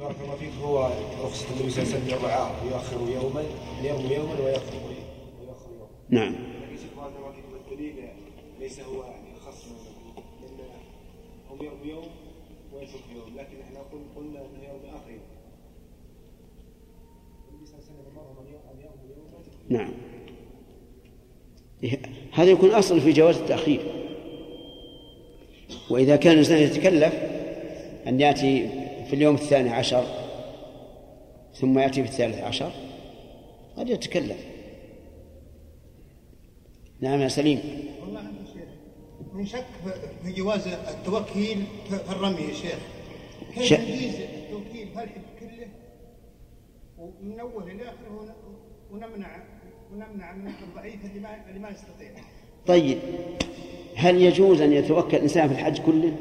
بارك الله فيك هو رخصة النبي صلى الله عليه وسلم الرعاة يؤخر يوما يرمي يوما ويأخر يوما. نعم. لكن شيخ بارك الله فيكم الدليل ليس هو يعني خاص لأن هم يرمي يوم ويترك يوم لكن إحنا قلنا قلنا إنه يرمي آخر يوم. النبي صلى الله عليه وسلم أمرهم ان يرموا يوما نعم هذا يكون أصل في جواز التأخير وإذا كان الإنسان يتكلف أن يأتي في اليوم الثاني عشر ثم يأتي في الثالث عشر قد يتكلف نعم يا سليم. والله من شك في جواز التوكيل في الرمي يا شيخ. كيف نجيز التوكيل في الحج كله؟ ومن اوله إلى آخره ون- ونمنع ونمنع من الضعيف اللي ما اللي ما يستطيع. طيب هل يجوز أن يتوكل الإنسان في الحج كله؟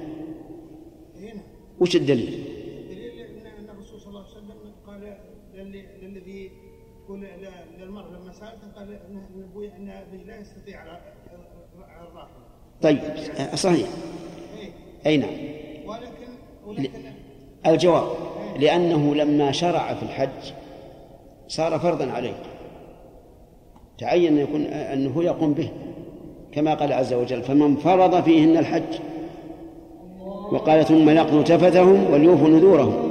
هنا وش الدليل دليل ان ان الرسول صلى الله عليه وسلم قال للي- للذي يقول للمرء لما سألته قال ان أبوي إن أبي لا يستطيع على الراحله طيب صحيح. إيه. أي نعم. ولكن ولكن الجواب. لأنه لما شرع في الحج صار فرضا عليه. تعين أن يكون أنه يقوم به كما قال عز وجل فمن فرض فيهن الحج وقال ثم يقضوا تفثهم وليوفوا نذورهم.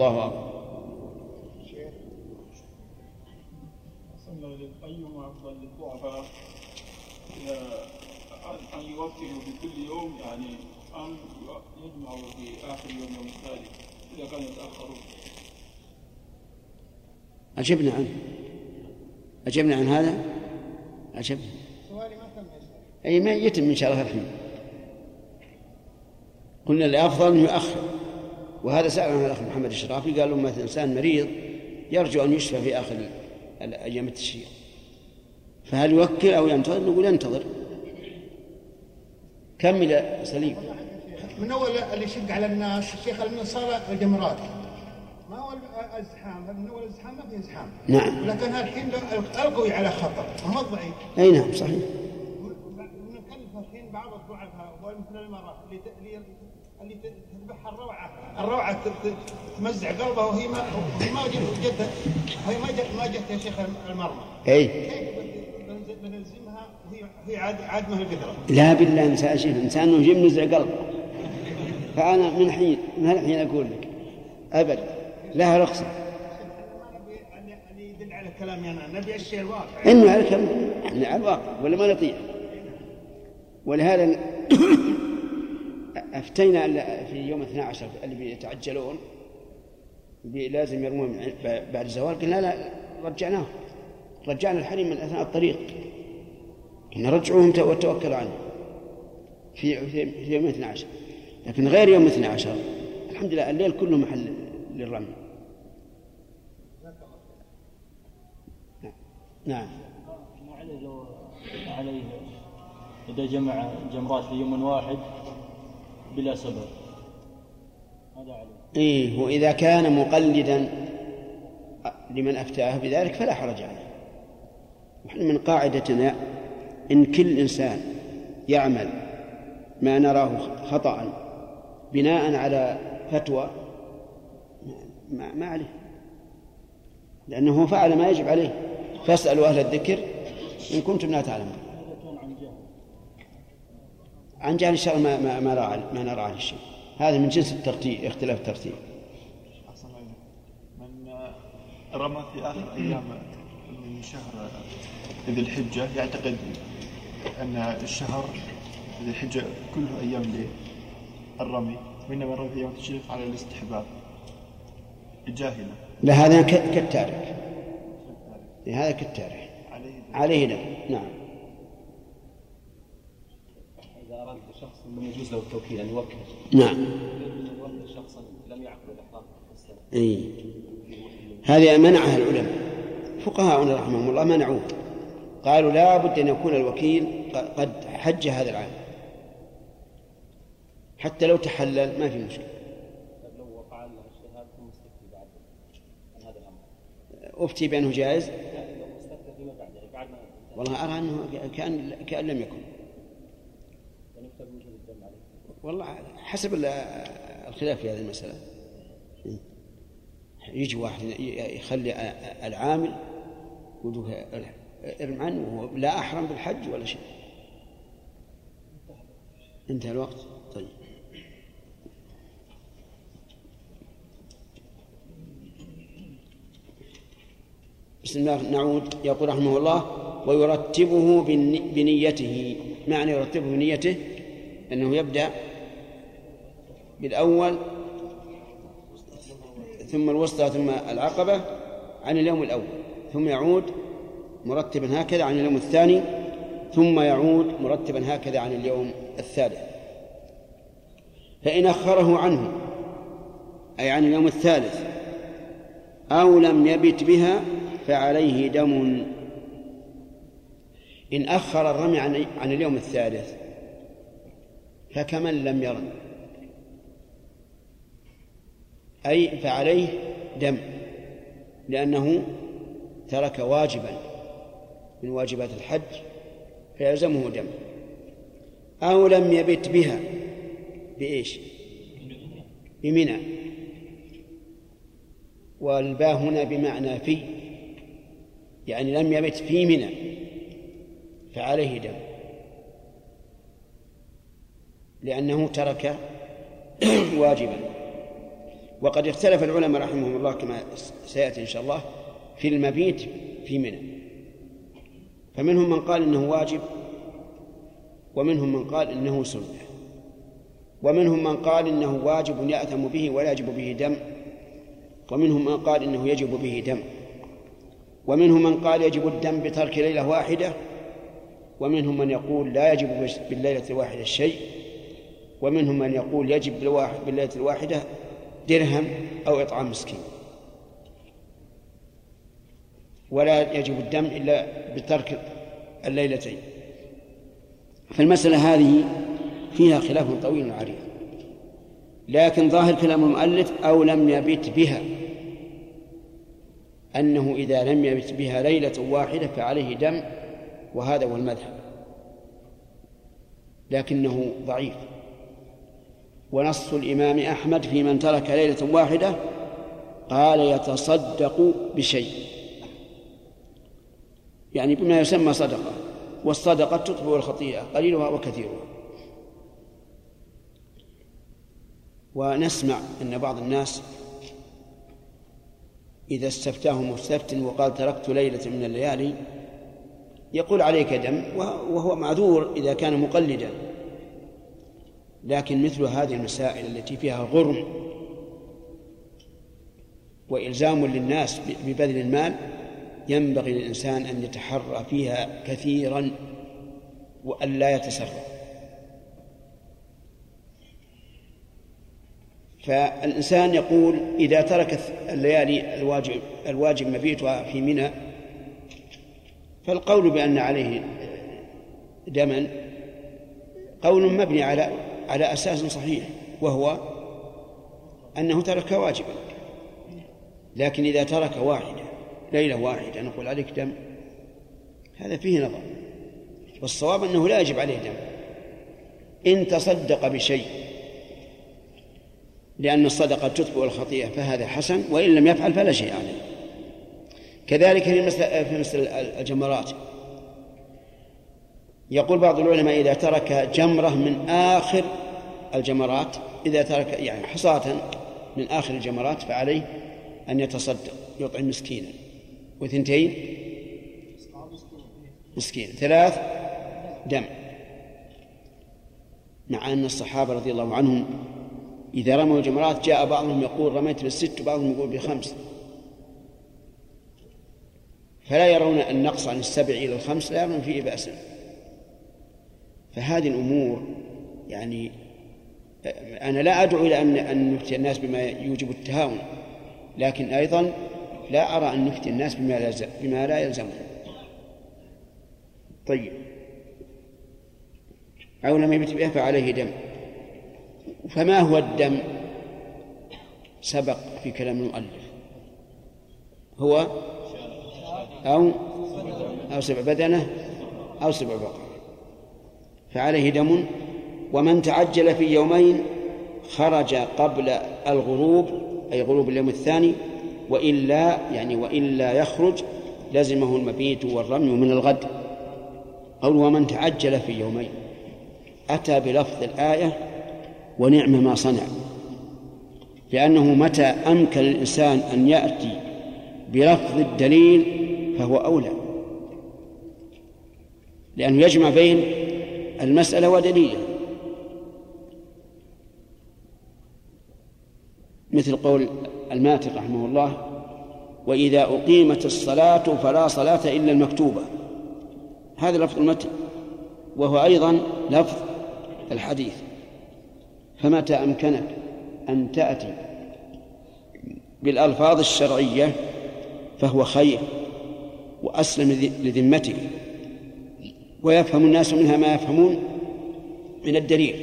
الله أكبر. أيهما أفضل للضعفاء؟ أن يوكلوا بكل يوم يعني أم يجمعوا في آخر يوم يوم الثالث إذا كانوا يتأخرون. أجبنا عنه. أجبنا عن هذا؟ أجبنا. سؤالي ما تم يا شيخ أي ما يتم إن شاء الله الحين قلنا الأفضل أن يؤخر. وهذا سأل عنه الأخ محمد الشرافي قال له مثلا إنسان مريض يرجو أن يشفى في آخر أيام التشريع. فهل يوكل أو ينتظر؟ نقول ينتظر. كمل يا سليم؟ من أول اللي يشق على الناس الشيخ من صار الجمرات ما هو الازحام من أول الازحام ما في ازحام نعم. لكن الحين القوي على خطر هو الضعيف. أي نعم صحيح. نكلف الحين بعض الضعفاء مثل المرأة اللي تذبحها الروعة. الروعة تمزع قلبها وهي ما وهي ما جت جت هي ما جت ما جت يا شيخ المرمى. بنز- بنلزمها وهي هي عاد عاد ما هي قدره لا بالله إنسان شيخ إنسان إنه يجيب نزع قلبه فأنا من حين من الحين أقول لك أبدا لها أن يدل على كلامي أنا نبي الشيء الواقع إنه على إحنا على الواقع ولا ما نطيع؟ ولهذا أفتينا ال- في يوم 12 اللي بيتعجلون بي- لازم يرمون بعد الزوال. قلنا لا رجعناه. رجعنا الحريم من أثناء الطريق. قلنا رجعوهم وتوكلوا عنه. في في في يوم 12 لكن غير يوم 12 الحمد لله الليل كله محل للرمي. نعم. ما عليه لو عليه. إذا جمع جمرات في يوم واحد بلا سبب. هذا عليه إيه وإذا كان مقلدا لمن أفتاه بذلك فلا حرج عليه. نحن من قاعدتنا إن كل إنسان يعمل ما نراه خطأ بناء على فتوى ما, ما عليه. لأنه فعل ما يجب عليه. فاسألوا أهل الذكر إن كنتم لا تعلمون إذا كان عن جهل عن جهل الشر ما ما ما, نرى ما نرى عليه شيء. هذا من جنس الترتيب اختلاف الترتيب. من رمى في آخر أيام من شهر ذي الحجة يعتقد أن الشهر ذي الحجة كله أيام للرمي وإنما الرمي في يوم التشريق على الاستحباب. جاهلا لا هذا كالتارك هذا كالتارك عليه. عليه لا نعم. يجوز له التوكيل أن يوكل. نعم. شخصا لم يعقل السنة اي هذه منعها العلماء. فقهاؤنا رحمهم الله منعوه. قالوا لا بد أن يكون الوكيل قد حج هذا العام. حتى لو تحلل ما في مشكلة. لو وقع عن هذا الأمر أفتي بأنه جائز؟ يعني والله أرى أنه كأن كأن لم يكن يعني يكتب وجود الدم عليه والله حسب ال- الخلاف في هذه المسألة. يجي واحد يخلي العامل يقول ارم عنه وهو لا أحرم بالحج ولا شيء. انتهى الوقت. طيب. بسم الله نعود. يقول رحمه الله ويرتبه بنيته. معنى يرتبه بنيته أنه يبدأ بالأول ثم الوسطى ثم العقبة عن اليوم الأول ثم يعود مرتبا هكذا عن اليوم الثاني ثم يعود مرتبا هكذا عن اليوم الثالث. فإن أخره عنه أي عن اليوم الثالث أو لم يبت بها فعليه دم. إن أخر الرمي عن اليوم الثالث فكمن لم يرم أي فعليه دم لأنه ترك واجبا من واجبات الحج فيلزمه دم. أو لم يبت بها بإيش؟ بمنى. والباء هنا بمعنى في يعني لم يبت في منى فعليه دم. لأنه ترك واجبا. وقد اختلف العلماء رحمهم الله كما سيأتي إن شاء الله في المبيت في منى. فمنهم من قال إنه واجب ومنهم من قال إنه سنة. ومنهم من قال إنه واجب يأثم به ولا يجب به دم ومنهم من قال إنه يجب به دم. ومنهم من قال يجب الدم بترك ليلة واحدة ومنهم من يقول لا يجب بالليلة الواحدة شيء ومنهم من يقول يجب بالليلة الواحدة درهم أو إطعام مسكين. ولا يجب الدم إلا بترك الليلتين. فالمسألة هذه فيها خلاف طويل عريض. لكن ظاهر كلام المؤلف أو لم يبت بها. أنه إذا لم يبت بها ليلة واحدة فعليه دم وهذا هو المذهب. لكنه ضعيف. ونص الإمام أحمد في من ترك ليلة واحدة قال يتصدق بشيء. يعني بما يسمى صدقة والصدقة تطبع الخطيئة قليلها وكثيرها. ونسمع أن بعض الناس إذا استفتاه مستفت وقال تركت ليلة من الليالي يقول عليك دم وهو معذور إذا كان مقلدا. لكن مثل هذه المسائل التي فيها غرم وإلزام للناس ببذل المال ينبغي للإنسان أن يتحرى فيها كثيرا وأن لا يتسرع. فالإنسان يقول إذا ترك الليالي الواجب الواجب مبيتها في منى فالقول بأن عليه دما قول مبني على على أساس صحيح وهو أنه ترك واجبا. لكن إذا ترك واحدة ليلة واحدة نقول عليك دم هذا فيه نظر. والصواب أنه لا يجب عليه دم. إن تصدق بشيء لأن الصدقة تطبع الخطيئة فهذا حسن وإن لم يفعل فلا شيء عليه. كذلك في مسألة الجمرات. يقول بعض العلماء إذا ترك جمرة من آخر الجمرات إذا ترك يعني حصاة من آخر الجمرات فعليه أن يتصدق يطعم مسكينا. وثنتين؟ مسكين. ثلاث؟ دم. مع أن الصحابة رضي الله عنهم إذا رموا الجمرات جاء بعضهم يقول رميت بالست وبعضهم يقول بخمس. فلا يرون النقص عن السبع إلى الخمس لا يرون فيه بأسا فهذه الأمور يعني أنا لا أدعو إلى أن أن نفتي الناس بما يوجب التهاون لكن أيضا لا أرى أن نفتي الناس بما لا بما لا يلزمهم. طيب. أو لم يبت به فعليه دم. فما هو الدم؟ سبق في كلام المؤلف. هو أو أو سبع بدنة أو سبع بقرة فعليه دم؟ ومن تعجل في يومين خرج قبل الغروب أي غروب اليوم الثاني وإلا يعني وإلا يخرج لزمه المبيت والرمي من الغد. قول ومن تعجل في يومين. أتى بلفظ الآية ونعم ما صنع. لأنه متى أمكن الإنسان أن يأتي بلفظ الدليل فهو أولى. لأنه يجمع بين المسألة ودليلها مثل قول الماتر رحمه الله وإذا أقيمت الصلاة فلا صلاة إلا المكتوبة. هذا لفظ المتن وهو أيضا لفظ الحديث. فمتى أمكنك أن تأتي بالألفاظ الشرعية فهو خير وأسلم لذمتك. ويفهم الناس منها ما يفهمون من الدليل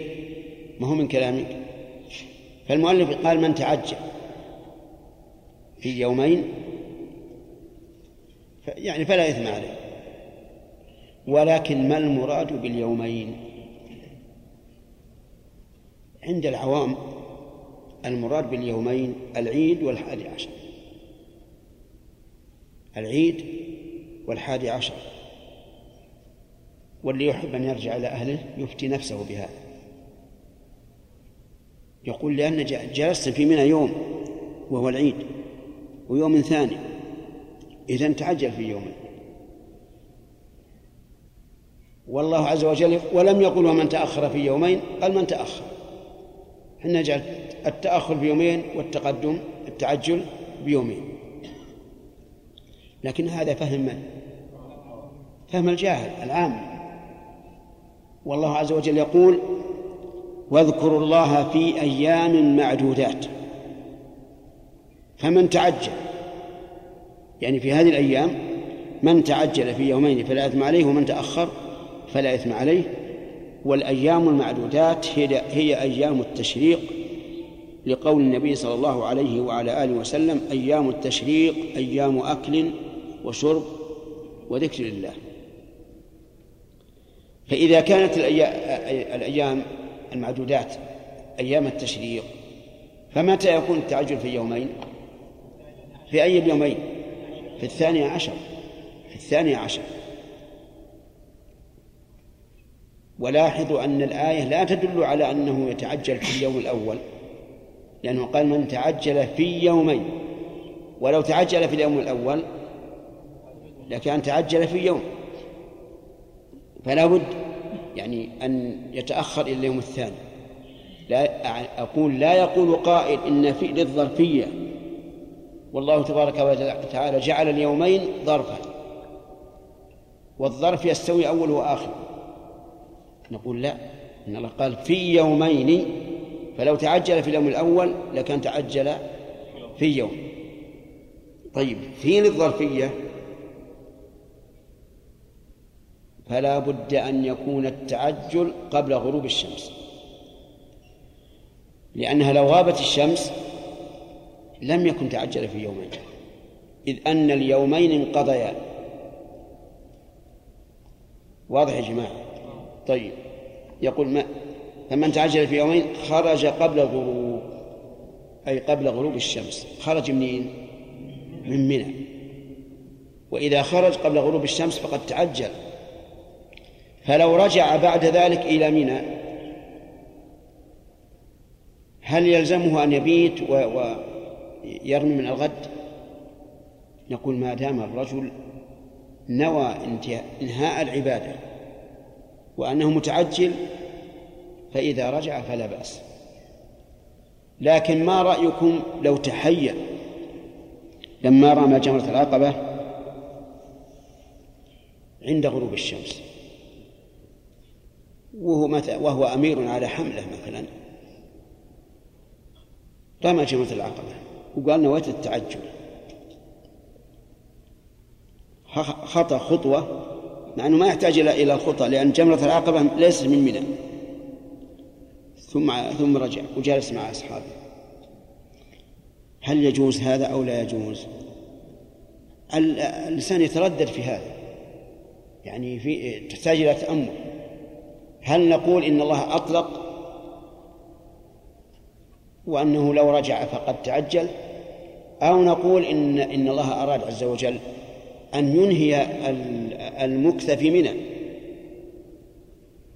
ما هو من كلامك. فالمؤلف قال من تعجل في يومين يعني فلا إثم عليه. ولكن ما المراد باليومين؟ عند العوام المراد باليومين العيد والحادي عشر. العيد والحادي عشر. واللي يحب أن يرجع إلى أهله يفتي نفسه بهذا. يقول لأن جلست في منى يوم وهو العيد ويوم ثاني. إذا تعجل في يومين والله عز وجل ولم يقل ومن تأخر في يومين قال من تأخر. إحنا جعل التأخر في يومين والتقدم التعجل بيومين. لكن هذا فهم من؟ فهم الجاهل العام. والله عز وجل يقول واذكروا الله في أيام معدودات. فمن تعجل يعني في هذه الأيام من تعجل في يومين فلا إثم عليه ومن تأخر فلا إثم عليه. والأيام المعدودات هي, هي أيام التشريق لقول النبي صلى الله عليه وعلى آله وسلم أيام التشريق أيام أكل وشرب وذكر الله فإذا كانت الأيام المعدودات أيام التشريق فمتى يكون التعجل في يومين؟ في أي اليومين؟ في الثانية عشر. في الثانية عشر. ولاحظوا أن الآية لا تدل على أنه يتعجل في اليوم الأول لأنه قال من تعجل في يومين. ولو تعجل في اليوم الأول لكان تعجل في يوم. فلا بد يعني أن يتأخر إلى اليوم الثاني. لا أقول لا يقول قائل إن في للظرفية. والله تبارك وتعالى جعل اليومين ظرفا. والظرف يستوي أول وآخر نقول لا. إن الله قال في يومين فلو تعجل في اليوم الأول لكان تعجل في يوم. طيب في للظرفية فلا بد أن يكون التعجل قبل غروب الشمس. لأنها لو غابت الشمس لم يكن تعجل في يومين. إذ أن اليومين انقضيا واضح يا جماعة؟ طيب. يقول ما فمن تعجل في يومين خرج قبل الغروب. أي قبل غروب الشمس. خرج منين؟ من منى. وإذا خرج قبل غروب الشمس فقد تعجل. فلو رجع بعد ذلك إلى منى هل يلزمه أن يبيت ويرمي من الغد؟ نقول ما دام الرجل نوى إنهاء العبادة وأنه متعجل فإذا رجع فلا بأس. لكن ما رأيكم لو تحيأ؟ لما رمى جمرة العقبة عند غروب الشمس. وهو مثلا وهو أمير على حملة مثلا. رمى جمرة العقبة. وقال نويت التعجل. خطأ خطوة مع أنه ما يحتاج إلى الخطأ لأن جمرة العقبة ليست من منى. ثم ثم رجع وجلس مع أصحابه. هل يجوز هذا أو لا يجوز؟ الإنسان يتردد في هذا. يعني في تحتاج إلى تأمل. هل نقول إن الله أطلق وأنه لو رجع فقد تعجل؟ أو نقول إن إن الله أراد عز وجل أن ينهي المكث في منى؟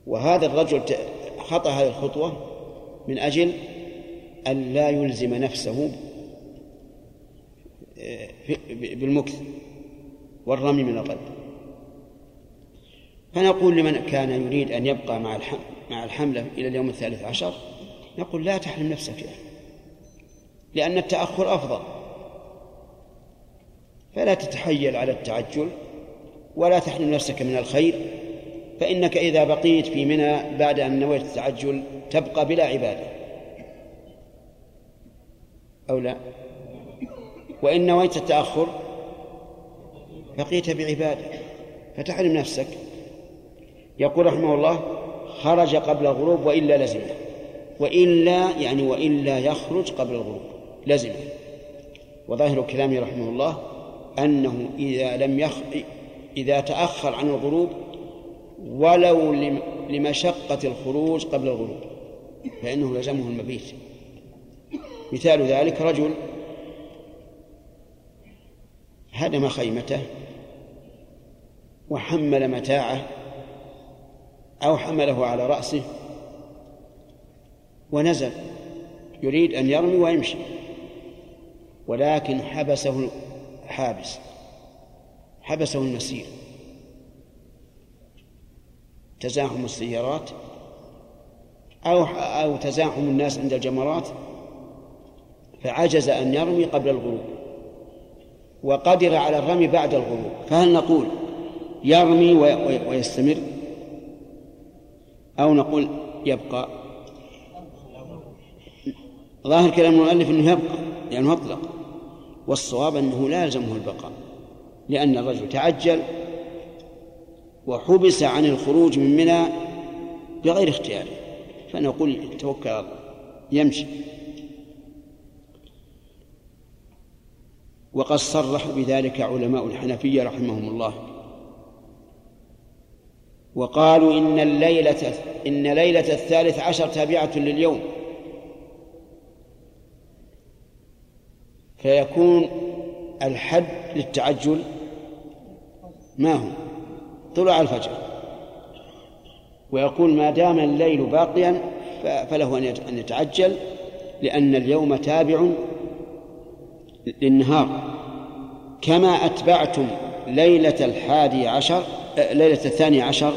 وهذا الرجل خطأ هذه الخطوة من أجل أن لا يلزم نفسه بالمكث والرمي من الغد فنقول لمن كان يريد أن يبقى مع مع الحملة إلى اليوم الثالث عشر نقول لا تحرم نفسك لأن التأخر أفضل. فلا تتحيل على التعجل ولا تحرم نفسك من الخير فإنك إذا بقيت في منى بعد أن نويت التعجل تبقى بلا عبادة. أو لا؟ وإن نويت التأخر بقيت بعبادة فتحرم نفسك. يقول رحمه الله خرج قبل الغروب وإلا لزمه وإلا يعني وإلا يخرج قبل الغروب لزمه وظاهر كلامه رحمه الله أنه إذا لم يخ... إذا تأخر عن الغروب ولو لمشقة الخروج قبل الغروب فإنه لزمه المبيت. مثال ذلك رجل هدم خيمته وحمل متاعه أو حمله على رأسه ونزل يريد أن يرمي ويمشي ولكن حبسه حابس حبسه المسير تزاحم السيارات أو أو تزاحم الناس عند الجمرات فعجز أن يرمي قبل الغروب وقدر على الرمي بعد الغروب. فهل نقول يرمي ويستمر؟ أو نقول يبقى. ظاهر كلام المؤلف أنه يبقى لأنه يعني مطلق. والصواب أنه لا يلزمه البقاء لأن الرجل تعجل وحبس عن الخروج من منى بغير اختياره فنقول توكل على الله يمشي. وقد صرح بذلك علماء الحنفية رحمهم الله. وقالوا إن الليلة إن ليلة الثالث عشر تابعة لليوم. فيكون الحد للتعجل ما هو؟ طلوع الفجر. ويقول ما دام الليل باقيا فله أن يتعجل لأن اليوم تابع للنهار. كما أتبعتم ليلة الحادي عشر ليلة الثاني عشر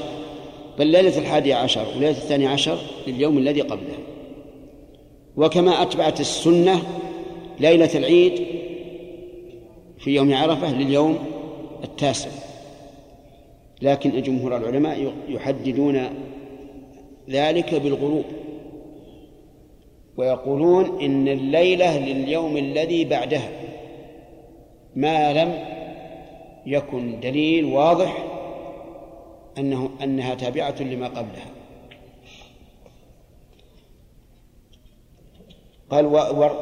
بل ليلة الحادي عشر وليلة الثاني عشر لليوم الذي قبله. وكما أتبعت السنة ليلة العيد في يوم عرفة لليوم التاسع. لكن جمهور العلماء يحددون ذلك بالغروب ويقولون إن الليلة لليوم الذي بعدها ما لم يكن دليل واضح أنه أنها تابعة لما قبلها. قال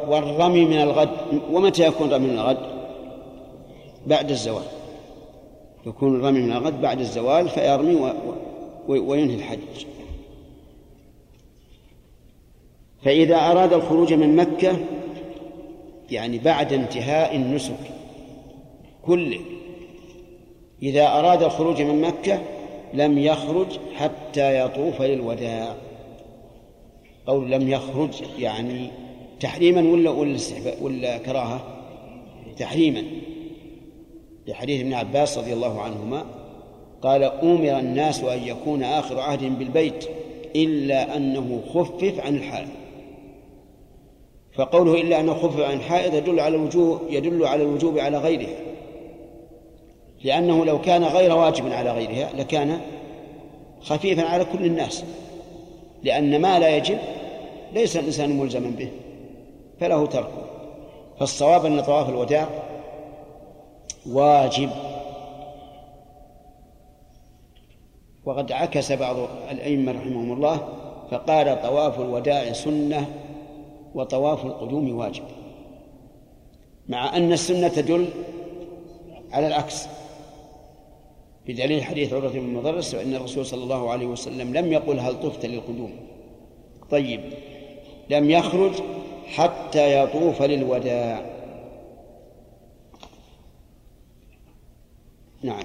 والرمي من الغد ومتى يكون الرمي من الغد؟ بعد الزوال. يكون الرمي من الغد بعد الزوال فيرمي وينهي الحج. فإذا أراد الخروج من مكة يعني بعد انتهاء النسك كله إذا أراد الخروج من مكة لم يخرج حتى يطوف للوداع. قول لم يخرج يعني تحريما ولا ولا ولا كراهة؟ تحريما. لحديث ابن عباس رضي الله عنهما قال أمر الناس أن يكون آخر عهدهم بالبيت إلا أنه خفف عن الحائض. فقوله إلا أنه خفف عن الحائض يدل على الوجوب يدل على الوجوب على غيرها. لأنه لو كان غير واجب على غيرها لكان خفيفا على كل الناس لأن ما لا يجب ليس الإنسان ملزما به فله تركه. فالصواب أن طواف الوداع واجب. وقد عكس بعض الأئمة رحمهم الله فقال طواف الوداع سنة وطواف القدوم واجب مع أن السنة تدل على العكس. بدليل حديث عروة بن مضرس فإن الرسول صلى الله عليه وسلم لم يقل هل طفت للقدوم. طيب لم يخرج حتى يطوف للوداع. نعم.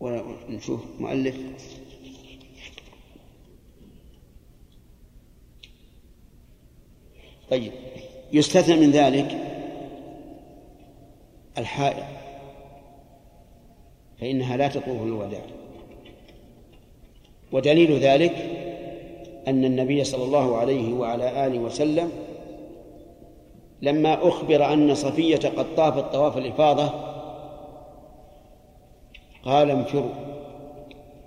ونشوف مؤلف. طيب يستثنى من ذلك الحائض فإنها لا تطوف الوداع ودليل ذلك أن النبي صلى الله عليه وعلى آله وسلم لما أخبر أن صفية قد طافت طواف الإفاضة قال انفروا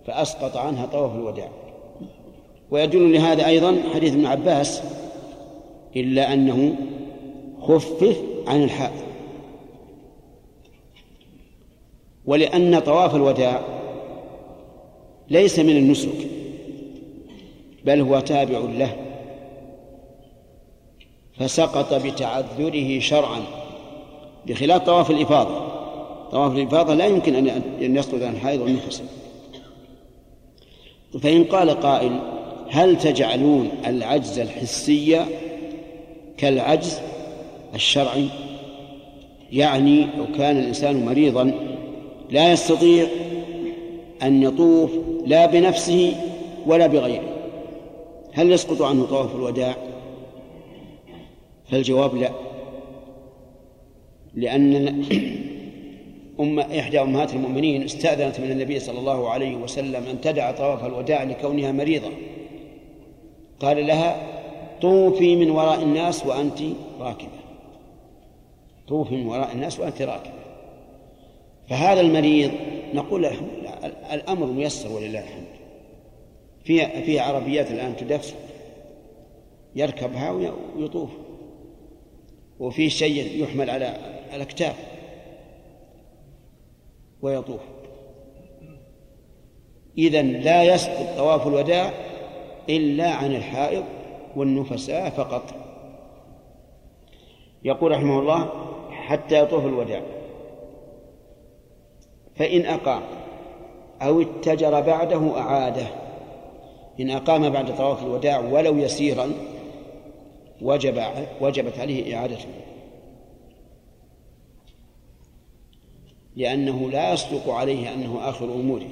فأسقط عنها طواف الوداع. ويدل لهذا أيضا حديث ابن عباس إلا أنه خفف عن الحائض ولأن طواف الوداع ليس من النسك بل هو تابع له. فسقط بتعذره شرعا بخلاف طواف الإفاضة. طواف الإفاضة لا يمكن أن يسقط عن الحائض والنفس فإن قال قائل هل تجعلون العجز الحسي كالعجز الشرعي؟ يعني لو كان الإنسان مريضا لا يستطيع أن يطوف لا بنفسه ولا بغيره. هل يسقط عنه طواف الوداع؟ فالجواب لا. لأن أم إحدى أمهات المؤمنين استأذنت من النبي صلى الله عليه وسلم أن تدع طواف الوداع لكونها مريضة. قال لها طوفي من وراء الناس وأنت راكبة. طوفي من وراء الناس وأنت راكبة. فهذا المريض نقول الأمر ميسر ولله الحمد. في في عربيات الآن تدفس يركبها ويطوف. وفي شيء يحمل على الأكتاف ويطوف. إذا لا يسقط طواف الوداع إلا عن الحائض والنفساء فقط. يقول رحمه الله حتى يطوف الوداع. فإن أقام أو اتجر بعده أعاده. إن أقام بعد طواف الوداع ولو يسيرا وجب وجبت عليه إعادته. لأنه لا يصدق عليه أنه آخر أموره.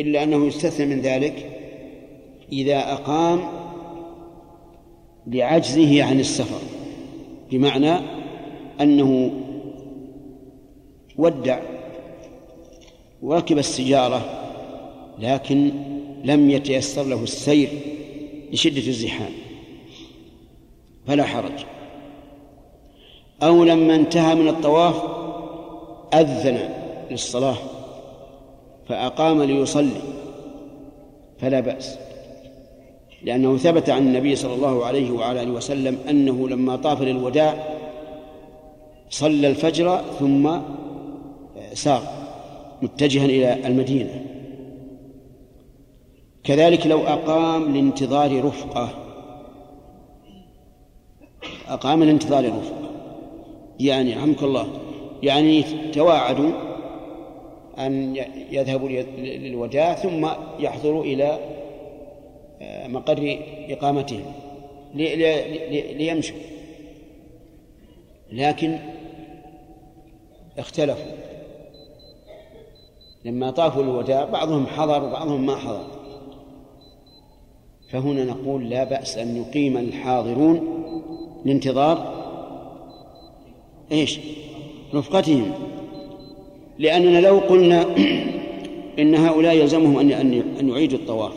إلا أنه يستثنى من ذلك إذا أقام لعجزه عن السفر. بمعنى أنه ودع وركب السيارة لكن لم يتيسر له السير لشدة الزحام فلا حرج. أو لما انتهى من الطواف أذن للصلاة فأقام ليصلي فلا بأس. لأنه ثبت عن النبي صلى الله عليه وعلى آله وسلم أنه لما طاف للوداع صلى الفجر ثم سار متجها إلى المدينة. كذلك لو أقام لانتظار رفقة. أقام لانتظار رفقة. يعني عمك الله. يعني تواعدوا أن يذهبوا للوداع ثم يحضروا إلى مقر إقامتهم. ليمشوا. لكن اختلفوا. لما طافوا الوداع بعضهم حضر وبعضهم ما حضر. فهنا نقول لا بأس أن يقيم الحاضرون لانتظار إيش؟ رفقتهم. لأننا لو قلنا إن هؤلاء يلزمهم أن أن يعيدوا الطواف.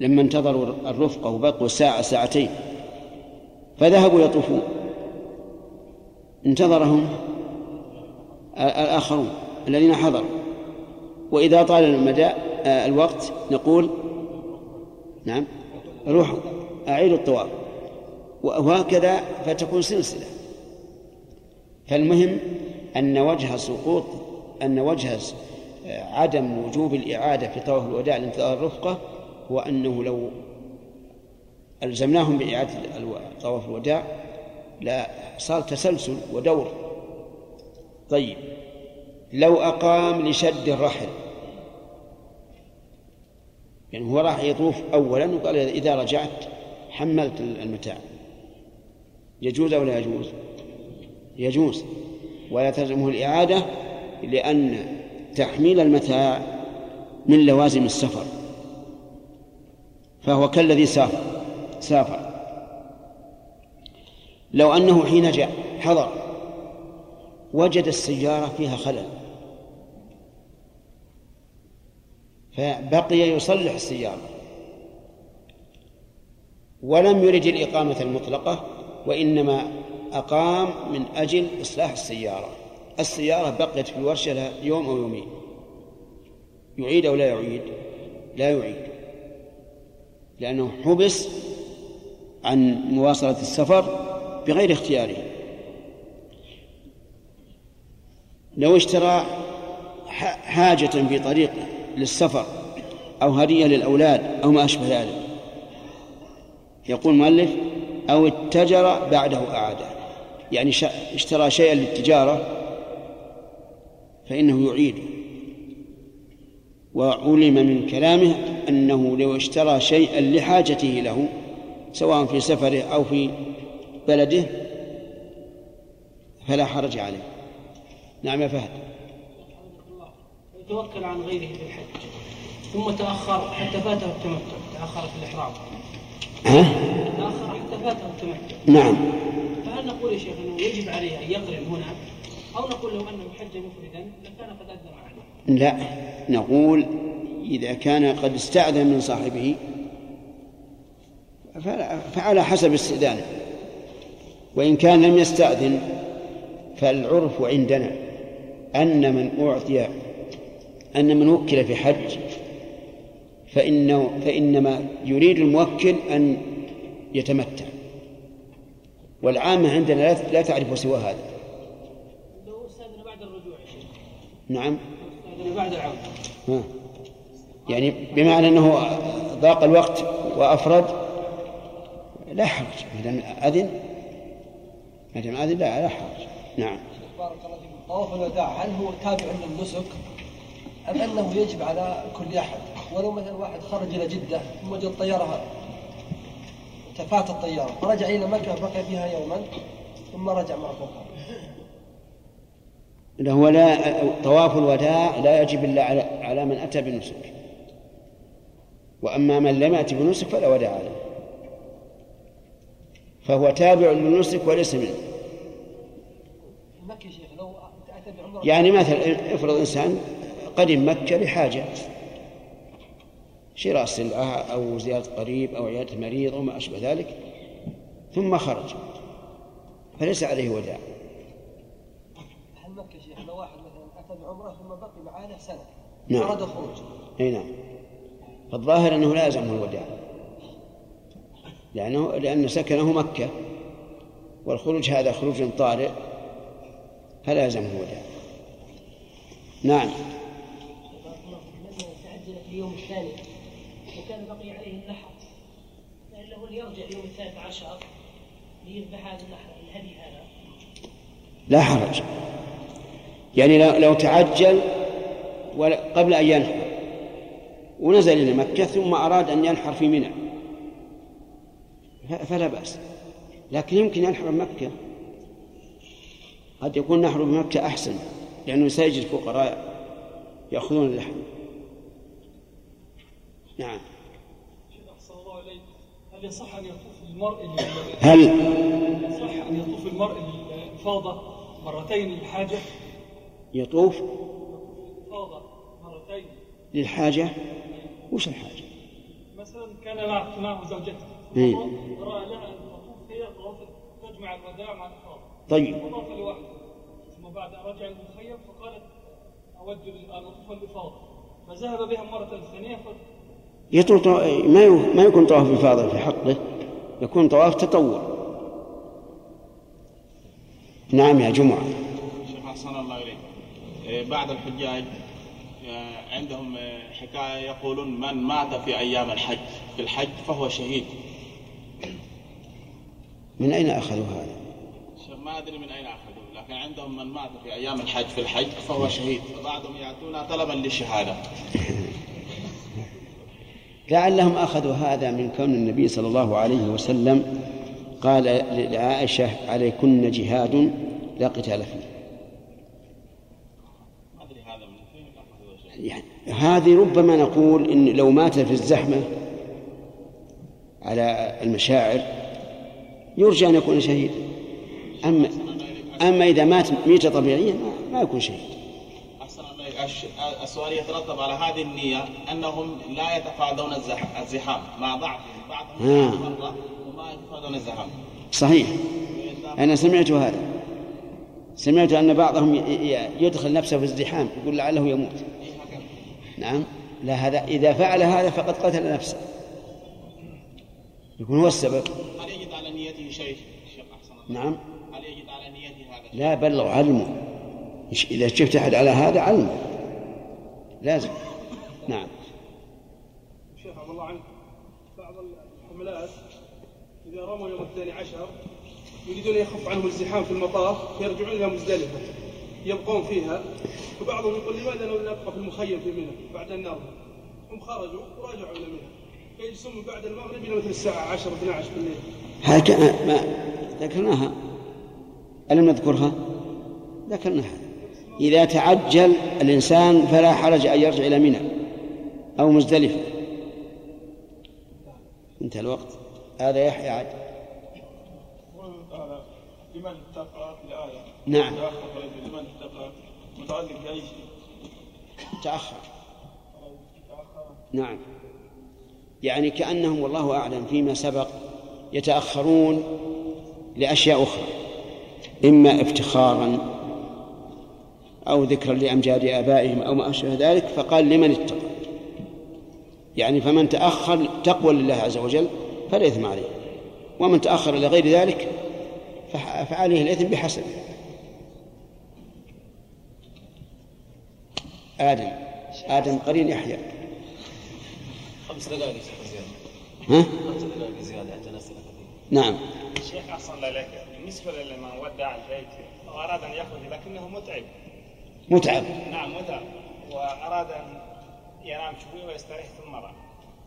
لما انتظروا الرفقة وبقوا ساعة ساعتين فذهبوا يطوفون. انتظرهم الآخرون الذين حضروا. وإذا طال المدى آه، الوقت نقول نعم روحوا أعيدوا الطواف. وهكذا فتكون سلسلة. فالمهم أن وجه سقوط أن وجه عدم وجوب الإعادة في طواف الوداع لانتظار الرفقة هو أنه لو ألزمناهم بإعادة طواف الوداع لا صار تسلسل ودور. طيب لو أقام لشد الرحل يعني هو راح يطوف أولا وقال إذا رجعت حملت المتاع. يجوز أو لا يجوز؟ يجوز. ولا تلزمه الإعادة لأن تحميل المتاع من لوازم السفر. فهو كالذي سافر سافر. لو أنه حين جاء حضر وجد السيارة فيها خلل. فبقي يصلح السيارة. ولم يرد الإقامة المطلقة وإنما أقام من أجل إصلاح السيارة. السيارة بقيت في الورشة يوم أو يومين. يعيد أو لا يعيد؟ لا يعيد. لأنه حبس عن مواصلة السفر بغير اختياره. لو اشترى حاجة في طريق للسفر أو هدية للأولاد أو ما أشبه ذلك. يقول المؤلف أو اتجر بعده أعاده يعني اشترى شيئا للتجارة فإنه يعيد. وعلم من كلامه أنه لو اشترى شيئا لحاجته له سواء في سفره أو في بلده فلا حرج عليه. نعم يا فهد. يتوكل عن غيره في الحج. ثم تأخر حتى فاته التمتع تأخر في الإحرام. ها؟ تأخر حتى فاته التمتع نعم. فهل نقول يا شيخ أنه يجب عليه أن يقرن هنا؟ أو نقول لو أنه حج مفردا لكان قد أدى معنا لا. نقول إذا كان قد استأذن من صاحبه فعلى حسب استئذانه. وإن كان لم يستأذن فالعرف عندنا أن من أعطي أن من وكل في حج فإنه فإنما يريد الموكل أن يتمتع. والعامة عندنا لا تعرف سوى هذا. لو أستأذن بعد الرجوع شيخ نعم. بعد العودة. يعني بمعنى أنه ضاق الوقت وأفرد لا حرج. دام أذن. ما دام أذن لا لا حرج. نعم. بارك الله فيكم. طواف الوداع هل هو تابع للنسك؟ أم أنه يجب على كل أحد؟ ولو مثلا واحد خرج إلى جدة ثم جاء الطيارة تفات الطيارة فرجع إلى مكة بقي فيها يوما ثم رجع مرة أخرى هو لا طواف الوداع لا يجب إلا على على من أتى بنسك. وأما من لم يأتي بنسك فلا وداع عليه. فهو تابع للنسك وليس منه. يعني مثلا افرض إنسان قدم مكة لحاجة شراء سلعة أو زيارة قريب أو عيادة مريض أو ما أشبه ذلك ثم خرج. فليس عليه وداع. هل يا شيخ لو واحد مثلا أتى بعمرة ثم بقي معاه سنة نعم. أراد الخروج أي نعم. فالظاهر أنه لا يلزمه الوداع. لأنه لأن سكنه مكة. والخروج هذا خروج طارئ فلا يلزمه الوداع نعم. تعجل في اليوم الثاني وكان بقي عليه النحر فهل له أن يرجع اليوم الثالث عشر ليذبح هذا الهدي هذا لا حرج. يعني لو, تعجل قبل أن ينحر ونزل إلى مكة ثم أراد أن ينحر في منى. فلا بأس. لكن يمكن ينحر من مكة. قد يكون نحره بمكة أحسن لأنه سيجد فقراء يأخذون اللحم. نعم. أحسن الله إليك. هل يصح أن يطوف المرء هل؟ يصح أن يطوف المرء الإفاضة مرتين للحاجة؟ يطوف؟ إفاضة مرتين. للحاجة؟ وش الحاجة؟ مثلا كان معه زوجته. إيه. رأى لها أن تطوف هي طواف تجمع الوداع مع الإفاضة طيب. ثم بعد رجع المخيم فقالت أود أطوف الإفاضة فذهب بها مرة ثانية طو- ما ما يكون طواف إفاضة في حقه. يكون طواف تطوع. نعم يا جمعة. شيخ أحسن الله إليك. إيه، بعض الحجاج آه، عندهم آه، حكاية يقولون من مات في أيام الحج. في الحج فهو شهيد. من أين أخذوا هذا؟ ما أدري من أين أخذوه لكن عندهم من مات في أيام الحج في الحج فهو شهيد فبعضهم يأتون طلبا للشهادة. لعلهم أخذوا هذا من كون النبي صلى الله عليه وسلم قال لعائشة عليكن جهاد لا قتال فيه. يعني هذه ربما نقول إن لو مات في الزحمة على المشاعر يرجى أن يكون شهيد. أما أما إذا مات ميتة طبيعية ما, ما يكون شهيد. السؤال يترتب على هذه النية أنهم لا يتفادون الزح- الزحام. مع ضعفهم بعضهم آه. وما يتفادون الزحام. صحيح. أنا سمعت هذا. سمعت أن بعضهم يدخل نفسه في الزحام يقول لعله يموت. نعم. لا هذا إذا فعل هذا فقد قتل نفسه. يكون هو السبب هل يجد على نيته شيء شيخ أحسن الله نعم. هل يجد على نيته هذا. لا بلغ علمه إذا شفت أحد على هذا علمه لازم. نعم. شيخ عبد الله عنك. بعض الحملات إذا رموا يوم الثاني عشر يريدون يخف عنهم الزحام في المطاف فيرجعون إلى مزدلفة يبقون فيها. وبعضهم يقول لماذا لو نبقى في المخيم في منى بعد نرمي؟ هم خرجوا ورجعوا إلى منى. من بعد المغرب إلى مثل الساعة 10 12 بالليل. هكذا ما ذكرناها. ألم نذكرها؟ ذكرناها. إذا تعجل الإنسان فلا حرج أن يرجع إلى منى أو مزدلفة. انتهى الوقت. هذا يحيى عاد. لمن اتقى في الآية؟ نعم. لمن اتقى متعلق بأي شيء؟ تأخر. نعم. يعني كأنهم والله أعلم فيما سبق يتأخرون لأشياء أخرى إما افتخارا أو ذكرا لأمجاد آبائهم أو ما أشبه ذلك فقال لمن اتقى؟ يعني فمن تأخر تقوى لله عز وجل فلا إثم عليه ومن تأخر إلى غير ذلك فعليه الإثم بحسبه. آدم آدم قرين يحيى. خمس دقائق. ها؟ نعم. الشيخ أحسن الله إليك. بالنسبة لمن ودع البيت وأراد أن يخرج لكنه متعب. متعب. نعم متعب. وأراد أن ينام شوي ويستريح ثم راح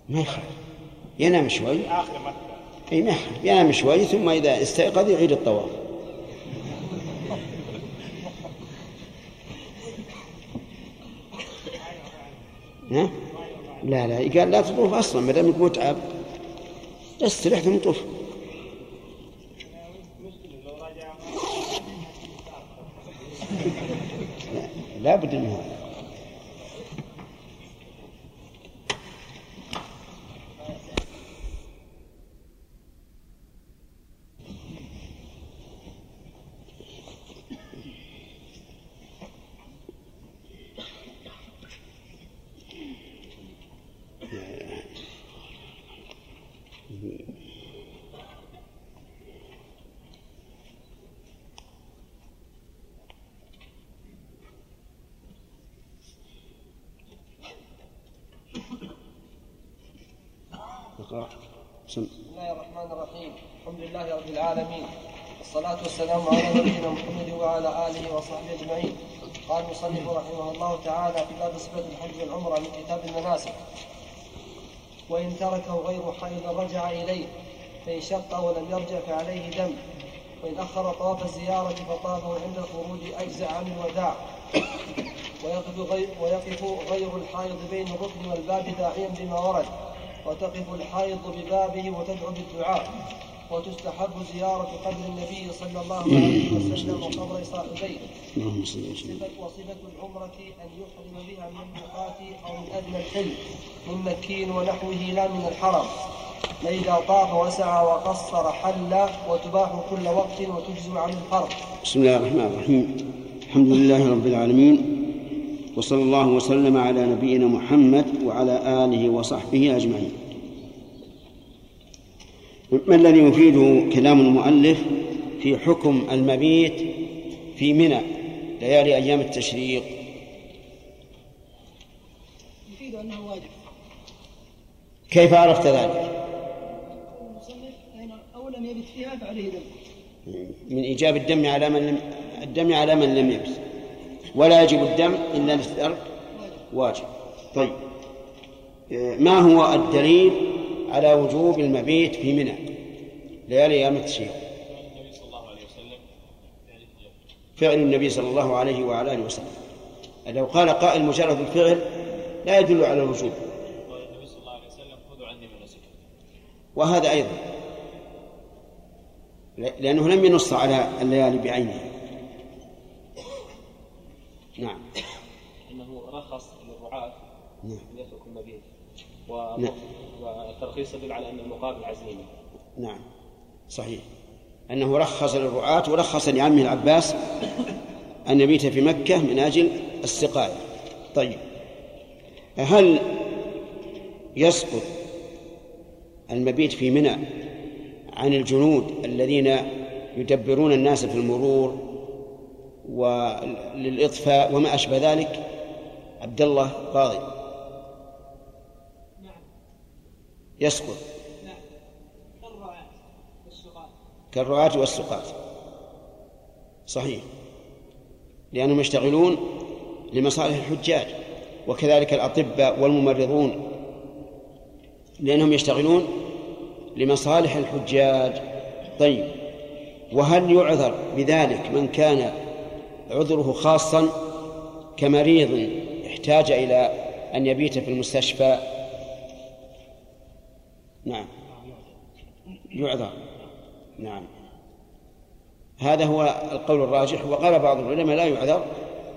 ما يخرج ينام شوي. آخر مكة. إي ما ينام شوي ثم إذا استيقظ يعيد الطواف. ها؟ لا لا. قال لا تطوف أصلا ما دامك متعب. استريح ثم لا لا بد من هذا اقرأ بسم بسم الله الرحمن الرحيم الحمد لله رب العالمين والصلاة والسلام على نبينا محمد وعلى آله وصحبه أجمعين. قال المصنف رحمه الله تعالى في باب صفة الحج والعمرة من كتاب المناسك. وإن تركه غير حائض رجع إليه فإن شق ولم يرجع فعليه دم. وإن أخر طواف الزيارة فطافه عند الخروج أجزع عن الوداع ويقف غير, ويقف غير الحائض بين الركن والباب داعيا بما ورد. وتقف الحائض ببابه وتدعو بالدعاء. وتستحب زيارة قبر النبي صلى الله عليه وسلم وقبر صاحبيه. اللهم صل وسلم. صفة- وصفة العمرة أن يحرم بها من الميقات أو من أدنى الحل من مكين ونحوه لا من الحرم. فإذا طاف وسعى وقصر حل وتباح كل وقت وتجزم عن الفرض. بسم الله الرحمن الرحيم. الحمد لله رب العالمين. وصلى الله وسلم على نبينا محمد وعلى آله وصحبه أجمعين. ما الذي يفيده كلام المؤلف في حكم المبيت في منى ليالي أيام التشريق. يفيد أنه واجب. كيف عرفت ذلك؟ أو لم يبت فيها فعليه دم من إيجاب الدم على من لم الدم على من لم يبس ولا يجب الدم إلا للترك. واجب. طيب. ما هو الدليل على وجوب المبيت في منى. ليالي أيام التشريق. فعل النبي صلى الله عليه وعلى آله وسلم. لو قال قائل مجرد الفعل لا يدل على الوجوب. وهذا أيضا. لأنه لم ينص على الليالي بعينها نعم. إنه رخص للرعاة نعم. أن يتركوا المبيت. نعم. والترخيص يدل على أن المقابل عزيمة. نعم. صحيح. أنه رخص للرعاة ورخص لعمه العباس أن يبيت في مكة من أجل السقاية. طيب. هل يسقط المبيت في منى عن الجنود الذين يدبرون الناس في المرور وللإطفاء وما أشبه ذلك؟ عبد الله قاضي يسقط. كالرعاة والسقاة صحيح. لأنهم يشتغلون لمصالح الحجاج وكذلك الأطباء والممرضون. لأنهم يشتغلون لمصالح الحجاج. طيب. وهل يعذر بذلك من كان عذره خاصا كمريض احتاج إلى أن يبيت في المستشفى؟ نعم. يعذر. نعم. هذا هو القول الراجح وقال بعض العلماء لا يعذر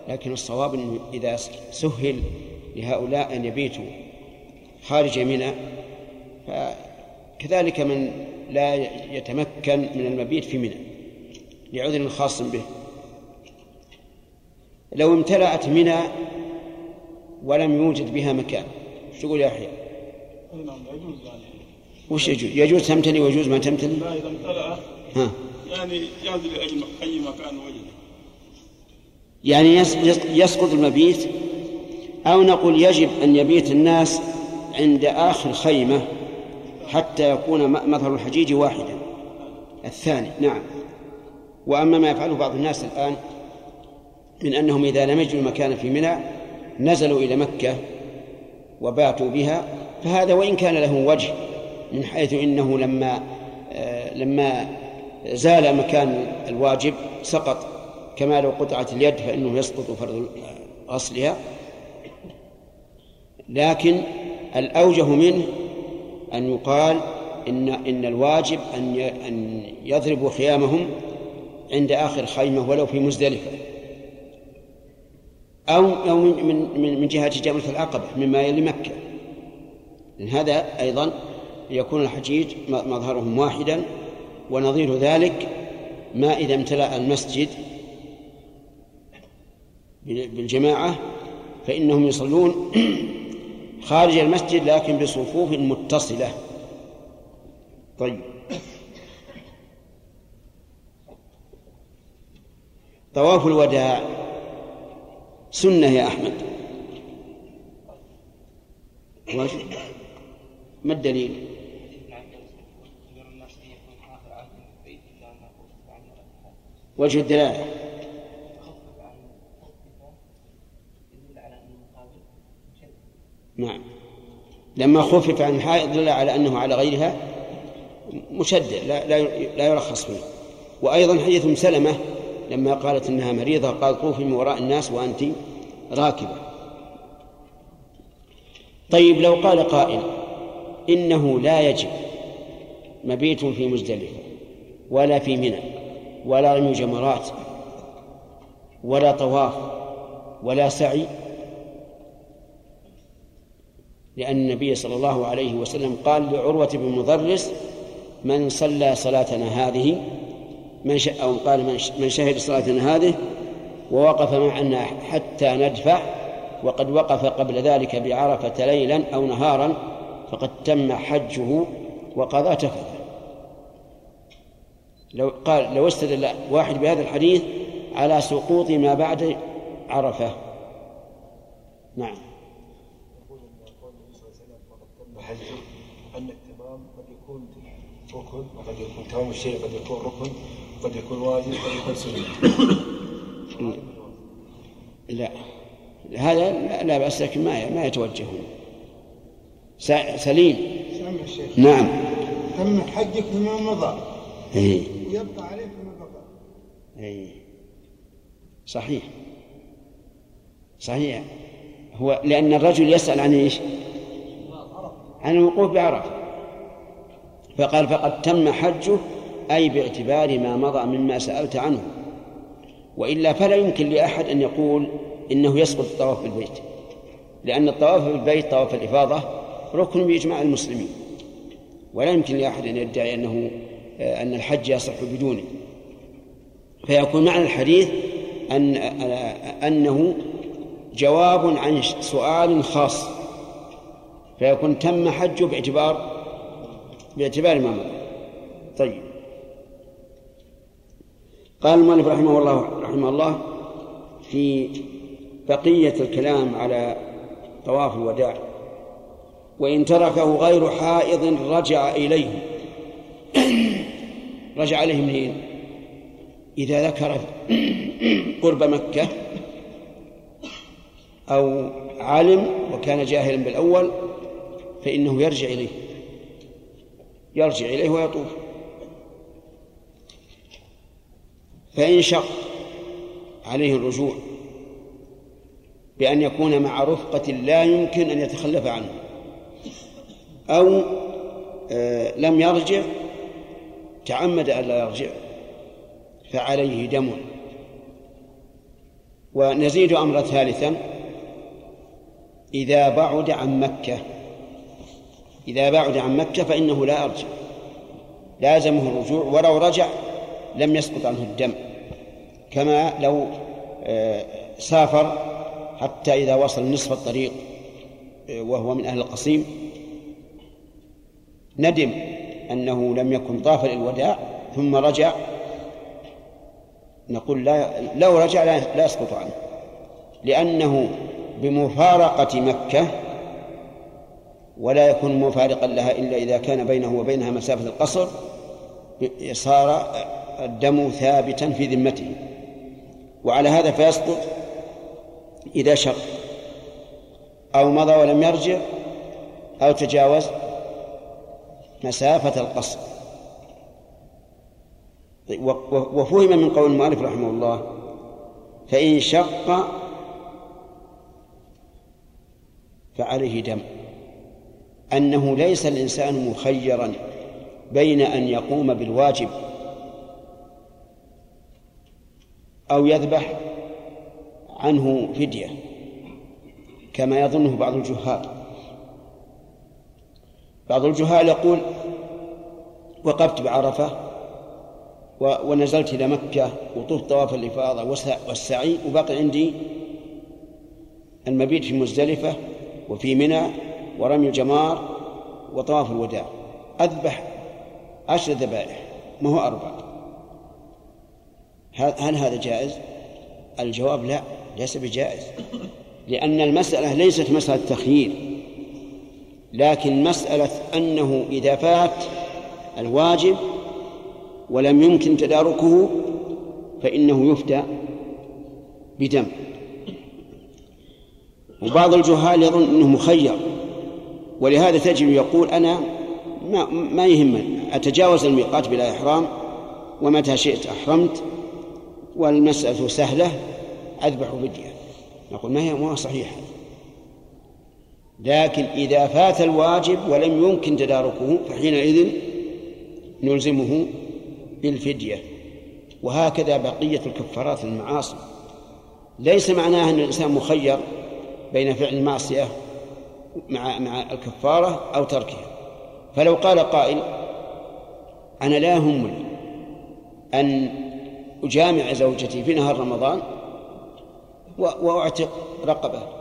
لكن الصواب انه إذا سهل لهؤلاء أن يبيتوا خارج منى فكذلك من لا يتمكن من المبيت في منى لعذر خاص به. لو امتلأت منى ولم يوجد بها مكان إيش تقول يا يحيى؟ نعم يجوز يعني وش يجوز؟ يجوز تمتلي ويجوز ما تمتلي؟ لا إذا امتلأ ها يعني ينزل أي مكان وجده يعني يس- يس- يسقط المبيت أو نقول يجب أن يبيت الناس عند آخر خيمة حتى يكون مظهر الحجيج واحدا الثاني نعم وأما ما يفعله بعض الناس الآن من أنهم إذا لم يجدوا مكانا في منى نزلوا إلى مكة وباتوا بها فهذا وإن كان له وجه من حيث إنه لما آه، لما زال مكان الواجب سقط كما لو قطعت اليد فإنه يسقط فرض غسلها. لكن الأوجه منه أن يقال إن إن الواجب ي- أن يضربوا خيامهم عند آخر خيمة ولو في مزدلفة. أو أو من من من- جهة جبلة العقبة مما يلي لأن هذا أيضا يكون الحجيج مظهرهم واحدا ونظير ذلك ما إذا امتلأ المسجد بال- بالجماعة فإنهم يصلون خارج المسجد لكن بصفوف متصلة. طيب. طواف الوداع سنة يا أحمد. ما الدليل؟ وجه الدلالة نعم. لما خفف عن الحائض دل على أنه على غيرها مشدد لا, لا, لا يرخص فيه وأيضا حديث أم سلمة لما قالت إنها مريضة قال طوفي من وراء الناس وأنت راكبة. طيب لو قال قائل إنه لا يجب مبيت في مزدلفة ولا في منى ولا رمي جمرات ولا طواف ولا سعي لأن النبي صلى الله عليه وسلم قال لعروة بن مضرس من صلى صلاتنا هذه من. أو قال من, شهد صلاتنا هذه ووقف معنا حتى ندفع وقد وقف قبل ذلك بعرفة ليلا أو نهارا فقد تم حجه وقضى تفثه لو قال لو استدل واحد بهذا الحديث على سقوط ما بعد عرفة. نعم. أن التمام قد يكون ركن وقد يكون تمام الشيء قد يكون ركن قد يكون واجب قد يكون سنة؟ لا. هذا لا- لا بأس لكن ما ما يتوجهون. س- سليم. نعم. تم حجك فيما مضى إيه. ويبقى عليك فيما بقى. إيه. صحيح. صحيح. هو لأن الرجل يسأل عن إيش؟ عن الوقوف بعرفة. فقال فقد تم حجه أي باعتبار ما مضى مما سألت عنه. وإلا فلا يمكن لأحد أن يقول إنه يسقط الطواف بالبيت. لأن الطواف بالبيت طواف الإفاضة ركن بإجماع المسلمين. ولا يمكن لأحد أن يدعي أنه أن الحج يصح بدونه. فيكون معنى الحديث أن أنه جواب عن سؤال خاص. فيكون تم حجه باعتبار باعتبار ما مضى. طيب. قال المؤلف رحمه الله رحمه الله في بقية الكلام على طواف الوداع وإن تركه غير حائض رجع إليه. رجع إليه منين؟ إذا ذكر قرب مكة أو علم وكان جاهلا بالأول فإنه يرجع إليه يرجع إليه ويطوف فإن شق عليه الرجوع بأن يكون مع رفقة لا يمكن أن يتخلف عنه أو آه لم يرجع تعمد ألا يرجع فعليه دم. ونزيد أمرا ثالثا إذا بعد عن مكة إذا بعد عن مكة فإنه لا يرجع. لازمه الرجوع ولو رجع لم يسقط عنه الدم. كما لو سافر حتى إذا وصل نصف الطريق وهو من أهل القصيم. ندم. أنه لم يكن طاف للوداع ثم رجع. نقول لا لو رجع لا يسقط عنه. لأنه بمفارقة مكة ولا يكون مفارقا لها إلا إذا كان بينه وبينها مسافة القصر صار الدم ثابتا في ذمته. وعلى هذا فيسقط إذا شق أو مضى ولم يرجع أو تجاوز. مسافة القصر. وفهم من قول المؤلف رحمه الله فإن شق فعليه دم. أنه ليس الإنسان مخيرا بين أن يقوم بالواجب أو يذبح عنه فدية كما يظنه بعض الجهال. بعض الجهال يقول وقفت بعرفة ونزلت إلى مكة وطفت طواف الإفاضة والسعي وبقي عندي المبيت في مزدلفة وفي منى ورمي الجمار وطواف الوداع. أذبح عشر ذبائح ما هو أربع؟ هل هذا جائز؟ الجواب لا ليس بجائز لأن المسألة ليست مسألة تخيير. لكن مسألة أنه إذا فات الواجب ولم يمكن تداركه فإنه يفتى بدم. وبعض الجهال يظن أنه مخير ولهذا تجد يقول أنا ما, ما يهمني أتجاوز الميقات بلا إحرام ومتى شئت أحرمت والمسألة سهلة أذبح فدية نقول ما هي ما صحيحة لكن إذا فات الواجب ولم يمكن تداركه فحينئذ نلزمه بالفدية. وهكذا بقية الكفارات المعاصي. ليس معناها أن الإنسان مخير بين فعل المعصية مع مع الكفارة أو تركها. فلو قال قائل أنا لا يهمني أن أجامع زوجتي في نهار رمضان وأعتق رقبة.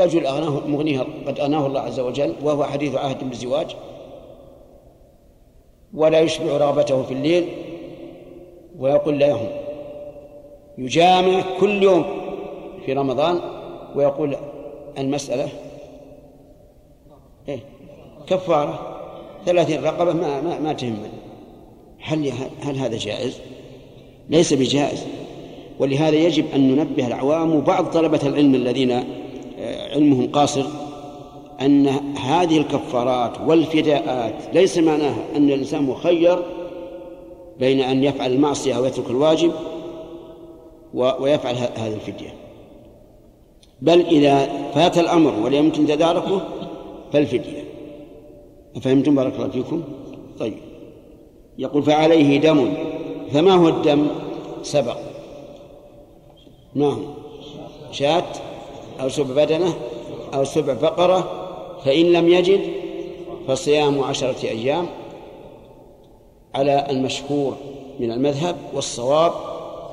رجل أغناه مغنيها قد أغناه الله عز وجل وهو حديث عهد بالزواج ولا يشبع رغبته في الليل ويقول لا يهم. يجامع كل يوم في رمضان ويقول المسألة إيه؟ كفارة. ثلاثين رقبة ما ما, ما تهمنا هل هل هذا جائز؟ ليس بجائز. ولهذا يجب أن ننبه العوام وبعض طلبة العلم الذين علمهم قاصر أن هذه الكفارات والفداءات ليس معناها أن الإنسان مخير بين أن يفعل المعصية أو يترك الواجب ويفعل هذه الفدية. بل إذا فات الأمر ولم يمكن تداركه فالفدية. أفهمتم بارك الله فيكم؟ طيب. يقول فعليه دم. فما هو الدم؟ سبق. ما هو شاة؟ أو سبع بدنة أو سبع بقرة فإن لم يجد فصيام عشرة أيام على المشهور من المذهب والصواب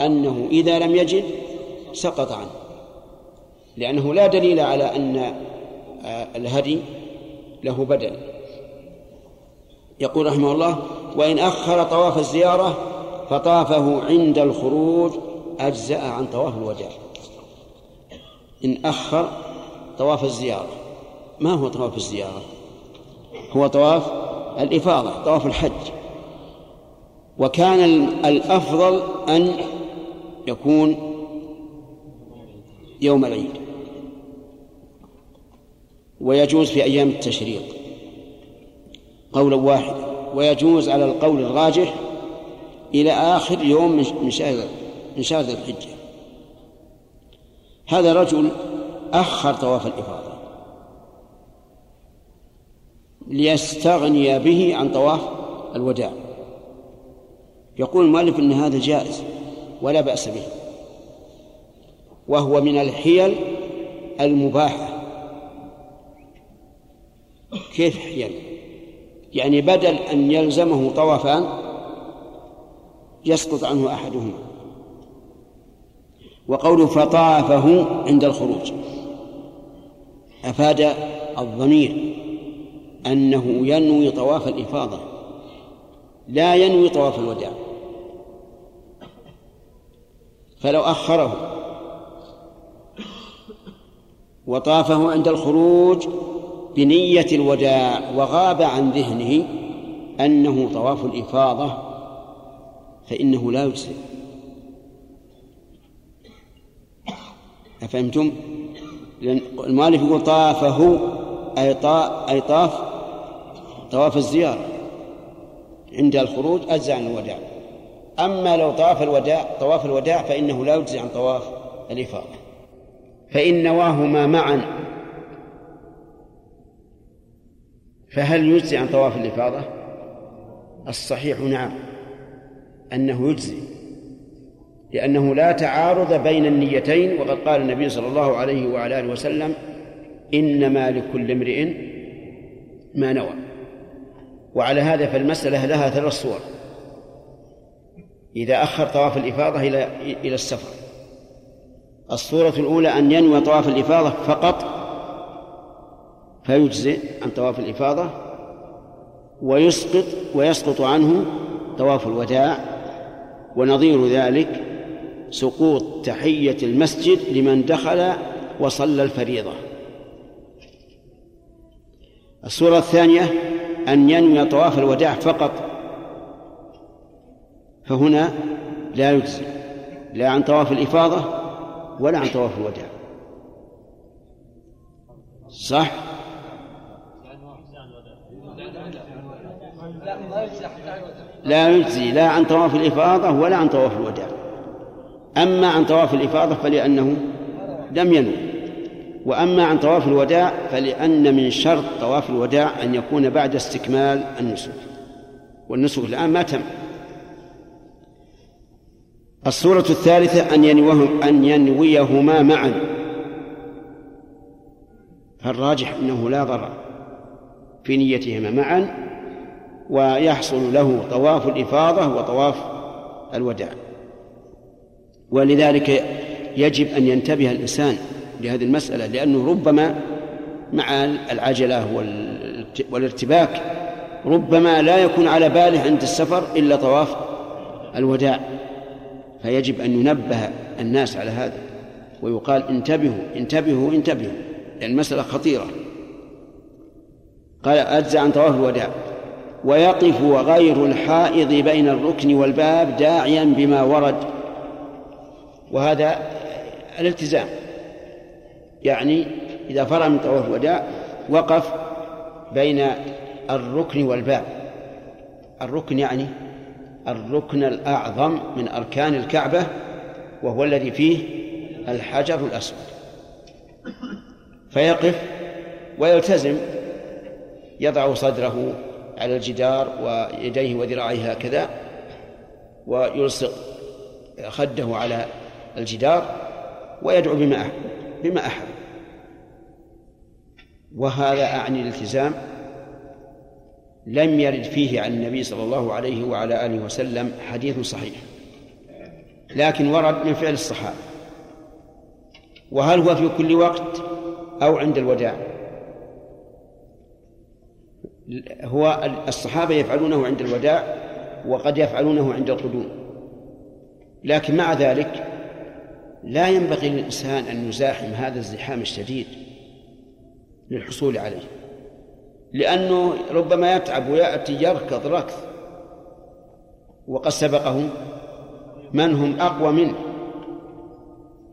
أنه إذا لم يجد سقط عنه لأنه لا دليل على أن آه، الهدي له بدل. يقول رحمه الله وإن أخر طواف الزيارة فطافه عند الخروج أجزأ عن طواف الوداع. إن أخر طواف الزيارة. ما هو طواف الزيارة؟ هو طواف الإفاضة طواف الحج. وكان الأفضل أن يكون يوم العيد. ويجوز في أيام التشريق. قولا واحدا. ويجوز على القول الراجح إلى آخر يوم من شهر من شهر الحجة. هذا رجل أخر طواف الإفاضة. ليستغني به عن طواف الوداع. يقول المؤلف إن هذا جائز ولا بأس به. وهو من الحيل المباحة. كيف حيل؟ يعني بدل أن يلزمه طوافان يسقط عنه أحدهما. وقول فطافه عند الخروج. أفاد الضمير أنه ينوي طواف الإفاضة. لا ينوي طواف الوداع. فلو أخره. وطافه عند الخروج بنية الوداع وغاب عن ذهنه أنه طواف الإفاضة فإنه لا يجزئ. أفهمتم؟ لأن المؤلف يقول طافه أي أي طاف طواف الزيارة. عند الخروج أجزع عن الوداع. أما لو طواف الوداع طواف الوداع فإنه لا يجزي عن طواف الإفاضة. فإن نواهما معا. فهل يجزي عن طواف الإفاضة؟ الصحيح نعم أنه يجزي. لأنه لا تعارض بين النيتين وقد قال النبي صلى الله عليه وعلى آله وسلم إنما لكل امرئ ما نوى. وعلى هذا فالمسألة لها ثلاث صور. إذا أخر طواف الإفاضة إلى إلى السفر. الصورة الأولى أن ينوي طواف الإفاضة فقط فيجزئ عن طواف الإفاضة ويسقط ويسقط عنه طواف الوداع ونظير ذلك سقوط تحية المسجد لمن دخل وصلى الفريضة. الصورة الثانية أن ينوي طواف الوداع فقط. فهنا لا يجزي لا عن طواف الإفاضة ولا عن طواف الوداع. صح؟ لا يجزي لا عن طواف الإفاضة ولا عن طواف الوداع. أما عن طواف الإفاضة فلأنه لم ينوي وأما عن طواف الوداع فلأن من شرط طواف الوداع أن يكون بعد استكمال النسك. والنسك الآن ما تم. الصورة الثالثة أن ينويهم أن ينويهما معا. فالراجح أنه لا ضرر في نيتهما معا ويحصل له طواف الإفاضة وطواف الوداع. ولذلك يجب أن ينتبه الإنسان لهذه المسألة لأنه ربما مع العجلة والارتباك ربما لا يكون على باله عند السفر إلا طواف الوداع. فيجب أن ينبه الناس على هذا ويقال انتبهوا انتبهوا انتبهوا لأن المسألة خطيرة. قال أجزى عن طواف الوداع. ويقف غير الحائض بين الركن والباب داعيا بما ورد. وهذا الالتزام. يعني إذا فرغ من طواف الوداع وقف بين الركن والباب. الركن يعني الركن الأعظم من أركان الكعبة وهو الذي فيه الحجر الأسود. فيقف ويلتزم يضع صدره على الجدار ويديه وذراعيه هكذا ويلصق خده على الجدار ويدعو بما أحب بما أحب. وهذا أعني الالتزام لم يرد فيه عن النبي صلى الله عليه وعلى آله وسلم حديث صحيح لكن ورد من فعل الصحابة. وهل هو في كل وقت أو عند الوداع؟ هو الصحابة يفعلونه عند الوداع وقد يفعلونه عند القدوم لكن مع ذلك لا ينبغي للإنسان أن يزاحم هذا الزحام الشديد للحصول عليه لأنه ربما يتعب ويأتي يركض ركض وقد سبقه من هم أقوى منه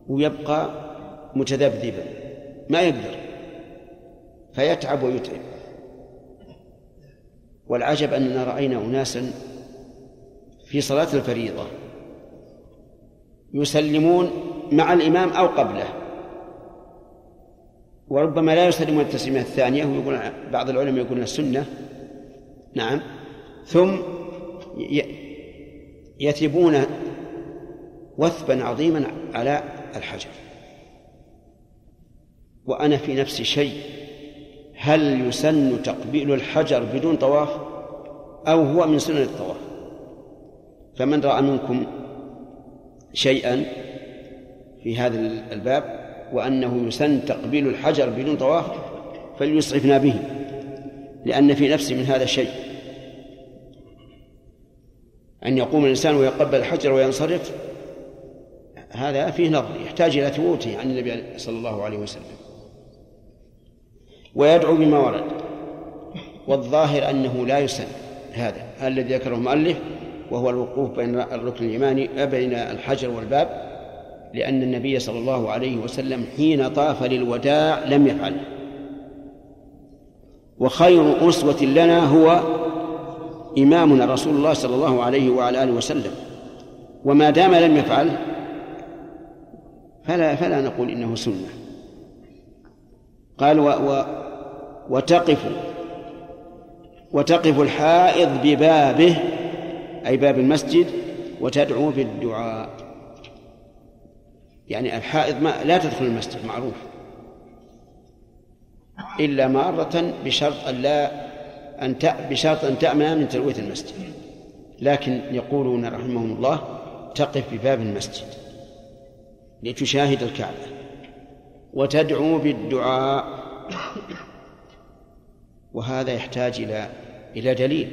ويبقى متذبذبا ما يقدر فيتعب ويتعب. والعجب أننا رأينا أناسا في صلاة الفريضة يسلمون مع الإمام أو قبله. وربما لا يسلمون التسليمة الثانية ويقول بعض العلماء يقولون السنة. نعم. ثم يثبون وثبا عظيما على الحجر. وأنا في نفسي شيء. هل يسن تقبيل الحجر بدون طواف؟ أو هو من سنن الطواف؟ فمن رأى منكم شيئا في هذا الباب وأنه يسن تقبيل الحجر بدون طواف فليسعفنا به لأن في نفسي من هذا الشيء. أن يقوم الإنسان ويقبل الحجر وينصرف هذا فيه نظر يحتاج إلى ثبوته عن النبي صلى الله عليه وسلم. ويدعو بما ورد والظاهر أنه لا يسن هذا الذي ذكره المؤلف وهو الوقوف بين الركن اليماني بين الحجر والباب لأن النبي صلى الله عليه وسلم حين طاف للوداع لم يفعل. وخير أسوة لنا هو إمامنا رسول الله صلى الله عليه وعلى آله وسلم. وما دام لم يفعل فلا فلا نقول إنه سنة. قال و و وتقف وتقف الحائض ببابه أي باب المسجد وتدعو بالدعاء. يعني الحائض ما لا تدخل المسجد معروف. إلا مارة بشرط أن لا أن بشرط أن تأمن من تلويث المسجد. لكن يقولون رحمهم الله تقف بباب المسجد لتشاهد الكعبة وتدعو بالدعاء. وهذا يحتاج إلى إلى دليل.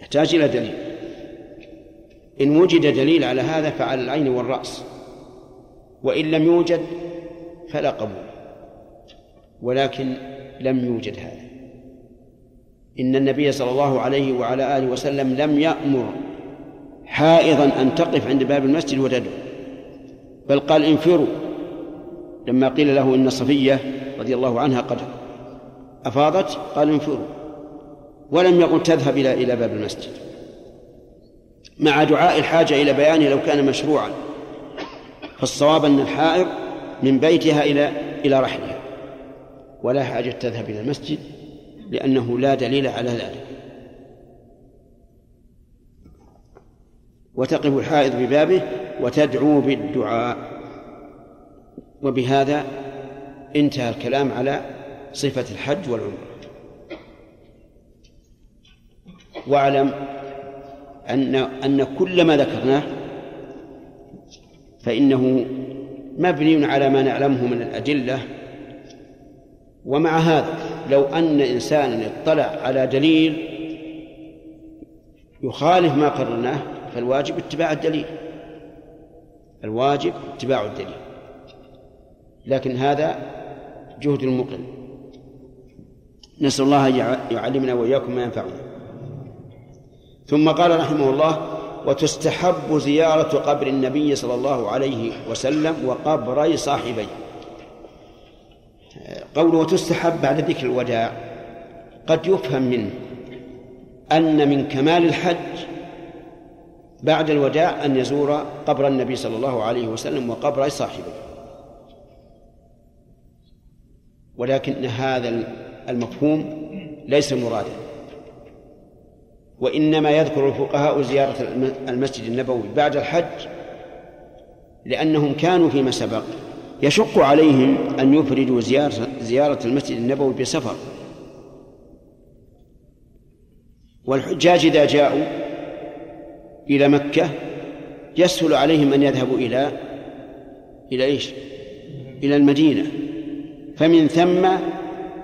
يحتاج إلى دليل. إن وجد دليل على هذا فعلى العين والرأس وإن لم يوجد فلا قبول ولكن لم يوجد هذا. إن النبي صلى الله عليه وعلى آله وسلم لم يأمر حائضا أن تقف عند باب المسجد وتدعو بل قال انفروا. لما قيل له إن صفية رضي الله عنها قد أفاضت قال انفروا ولم يقل تذهب إلى إلى باب المسجد. مع دعاء الحاجة إلى بيانه لو كان مشروعا. فالصواب أن الحائض من بيتها إلى إلى رحلها. ولا حاجة تذهب إلى المسجد لأنه لا دليل على ذلك. وتقف الحائض ببابه وتدعو بالدعاء. وبهذا انتهى الكلام على صفة الحج والعمرة. واعلم أن أن كل ما ذكرناه فإنه مبني على ما نعلمه من الأدلة. ومع هذا لو أن إنسانا اطلع على دليل يخالف ما قررناه فالواجب اتباع الدليل. الواجب اتباع الدليل. لكن هذا جهد المقل نسأل الله أن يعلمنا وإياكم ما ينفعنا. ثم قال رحمه الله وتستحب زيارة قبر النبي صلى الله عليه وسلم وقبري صاحبيه. قوله تستحب بعد ذكر الوداع قد يفهم منه أن من كمال الحج بعد الوداع أن يزور قبر النبي صلى الله عليه وسلم وقبر صاحبه. ولكن هذا المفهوم ليس مرادا. وإنما يذكر الفقهاء زيارة المسجد النبوي بعد الحج لأنهم كانوا فيما سبق يشق عليهم أن يفردوا زيارة, زيارة المسجد النبوي بسفر والحجاج إذا جاءوا إلى مكة يسهل عليهم أن يذهبوا إلى إلى إيش؟ إلى المدينة فمن ثم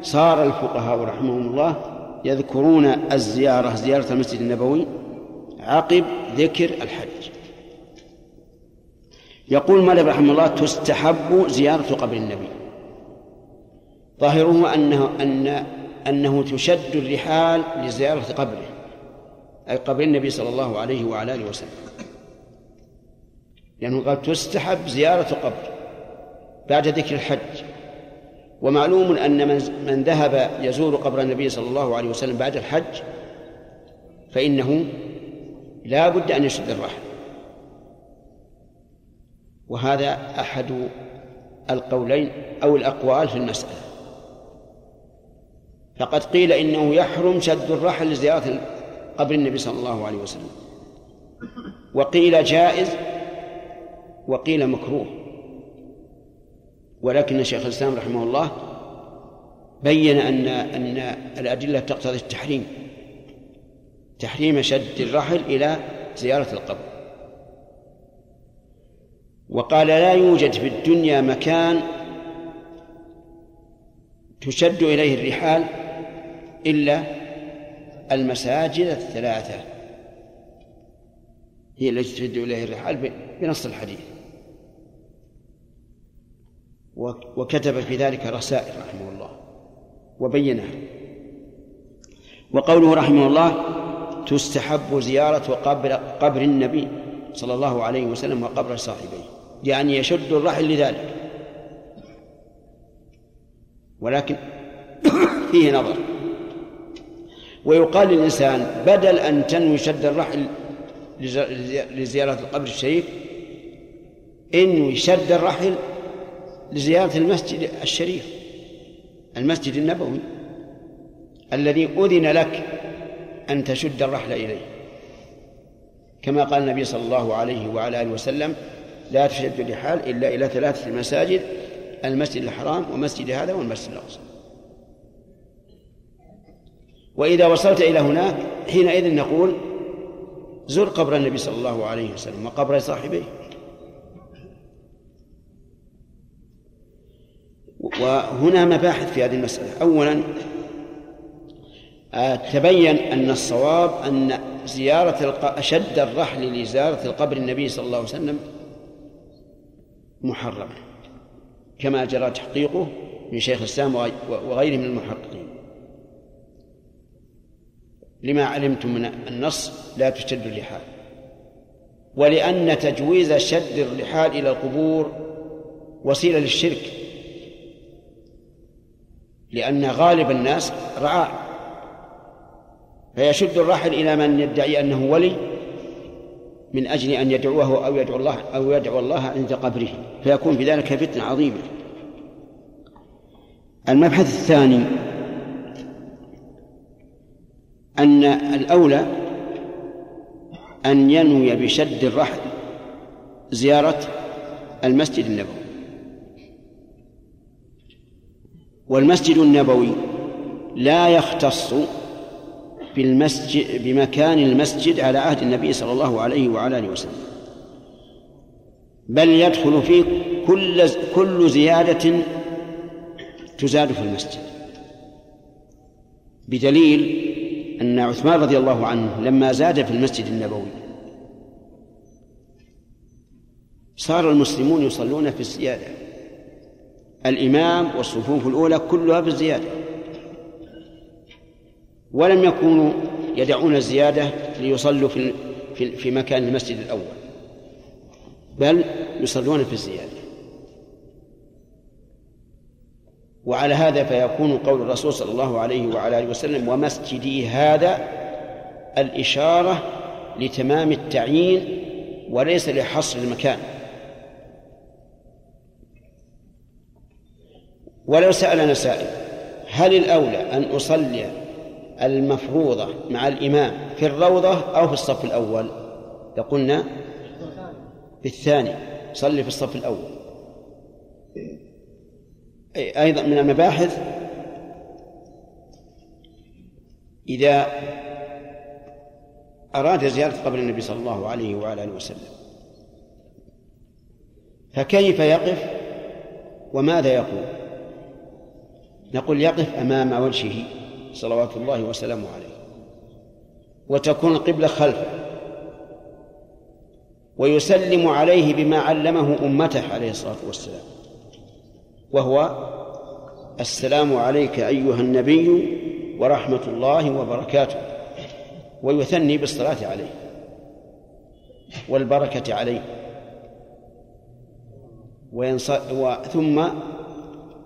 صار الفقهاء رحمهم الله يذكرون الزيارة زيارة المسجد النبوي عقب ذكر الحج. يقول مالك رحمه الله تستحب زيارة قبر النبي. ظاهره أنه أن أنه تشد الرحال لزيارة قبره أي قبر النبي صلى الله عليه وعلى آله وسلم. لأنه قال تستحب زيارة قبر بعد ذكر الحج. ومعلوم أن من من ذهب يزور قبر النبي صلى الله عليه وسلم بعد الحج فإنه لا بد أن يشد الرحل وهذا أحد القولين أو الأقوال في المسألة. فقد قيل إنه يحرم شد الرحل لزيارة قبر النبي صلى الله عليه وسلم. وقيل جائز وقيل مكروه. ولكن شيخ الإسلام رحمه الله بين أن أن الأدلة تقتضي التحريم تحريم شد الرحل إلى زيارة القبر. وقال لا يوجد في الدنيا مكان تشد إليه الرحال إلا المساجد الثلاثة. هي التي تشد إليه الرحال بنص الحديث. وكتب في ذلك رسائل رحمه الله وبينها. وقوله رحمه الله تستحب زيارة قبر قبر النبي صلى الله عليه وسلم وقبر صاحبيه يعني يشد الرحل لذلك. ولكن فيه نظر. ويقال للإنسان بدل أن تنوي شد الرحل لزيارة القبر الشريف انوي شد الرحل لزيارة المسجد الشريف المسجد النبوي الذي أذن لك أن تشد الرحل إليه. كما قال النبي صلى الله عليه وعلى آله وسلم لا تشد الرحال إلا إلى ثلاثة مساجد المسجد الحرام ومسجد هذا والمسجد الأقصى. وإذا وصلت إلى هناك حينئذ نقول زر قبر النبي صلى الله عليه وسلم وقبر صاحبيه. وهنا مباحث في هذه المسألة. أولا آه، تبين أن الصواب أن زيارة أشد الرحل لزيارة القبر النبي صلى الله عليه وسلم محرمة كما جرى تحقيقه من شيخ الإسلام وغيره من المحققين. لما علمتم من النص لا تشد اللحال ولأن تجويز شد الرحال إلى القبور وسيلة للشرك لأن غالب الناس رعاع. فيشد الرحل إلى من يدعي أنه ولي من أجل أن يدعوه أو يدعو الله أو يدعو الله عند قبره. فيكون في ذلك فتنة عظيمة. المبحث الثاني أن الأولى أن ينوي بشد الرحل زيارة المسجد النبوي. والمسجد النبوي لا يختص بالمسجد بمكان المسجد على عهد النبي صلى الله عليه وعلى آله وسلم. بل يدخل فيه كل كل زيادة تزاد في المسجد. بدليل أن عثمان رضي الله عنه لما زاد في المسجد النبوي صار المسلمون يصلون في الزيادة. الإمام والصفوف الأولى كلها بالزيادة. ولم يكونوا يدعون الزيادة ليصلوا في في في مكان المسجد الأول بل يصلون في الزيادة. وعلى هذا فيكون قول الرسول صلى الله عليه وعلى آله وسلم ومسجدي هذا الإشارة لتمام التعيين وليس لحصر المكان. ولو سألنا سائل هل الأولى أن أصلي المفروضة مع الإمام في الروضة أو في الصف الأول؟ لقلنا في الثاني صلي في الصف الأول. أيضا من المباحث إذا أراد زيارة قبر النبي صلى الله عليه وعلى آله وسلم فكيف يقف وماذا يقول؟ نقول يقف أمام وجهه صلوات الله وسلامه عليه وتكون القبلة خلفه ويسلم عليه بما علمه أمته عليه الصلاة والسلام وهو السلام عليك أيها النبي ورحمة الله وبركاته ويثني بالصلاة عليه والبركة عليه ثم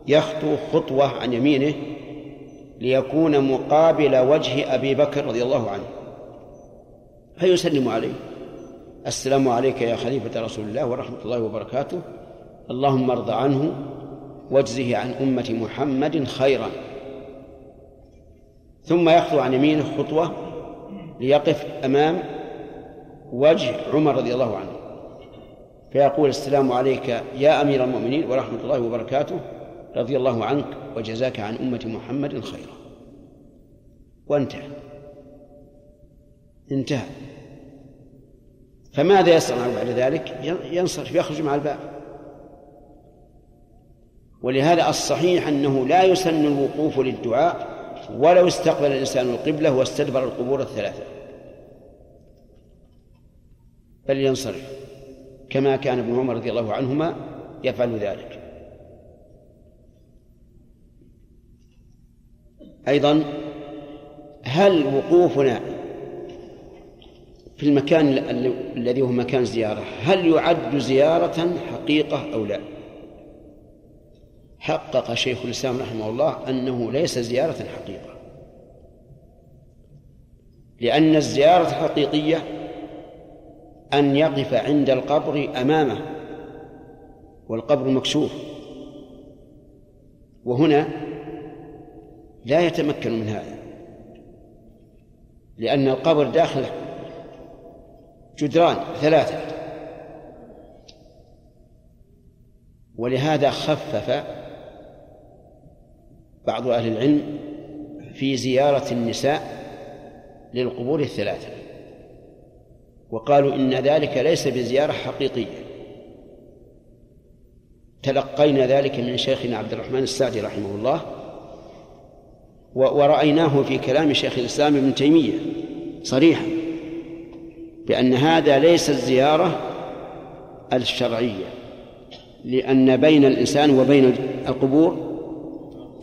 يخطو خطوة عن يمينه ليكون مقابل وجه أبي بكر رضي الله عنه. فيسلم عليه. السلام عليك يا خليفة رسول الله ورحمة الله وبركاته. اللهم ارض عنه واجزه عن أمة محمد خيرا. ثم يخطو عن يمينه خطوة ليقف أمام وجه عمر رضي الله عنه. فيقول السلام عليك يا أمير المؤمنين ورحمة الله وبركاته. رضي الله عنك وجزاك عن أمة محمد خيرا. وانتهى. انتهى. فماذا يصنع بعد ذلك؟ ينصرف يخرج مع الباب. ولهذا الصحيح أنه لا يسن الوقوف للدعاء ولو استقبل الإنسان القبلة واستدبر القبور الثلاثة. بل ينصرف. كما كان ابن عمر رضي الله عنهما يفعل ذلك. أيضا هل وقوفنا في المكان الذي هو مكان زيارة هل يعد زيارة حقيقة أو لا؟ حقق شيخ الإسلام رحمه الله أنه ليس زيارة حقيقة. لأن الزيارة الحقيقية أن يقف عند القبر أمامه والقبر مكشوف. وهنا لا يتمكن من هذا. لأن القبر داخل جدران ثلاثة. ولهذا خفف بعض أهل العلم في زيارة النساء للقبور الثلاثة. وقالوا إن ذلك ليس بزيارة حقيقية. تلقينا ذلك من شيخنا عبد الرحمن السعدي رحمه الله ورأيناه في كلام شيخ الإسلام ابن تيمية صريحا بأن هذا ليس الزيارة الشرعية لأن بين الإنسان وبين القبور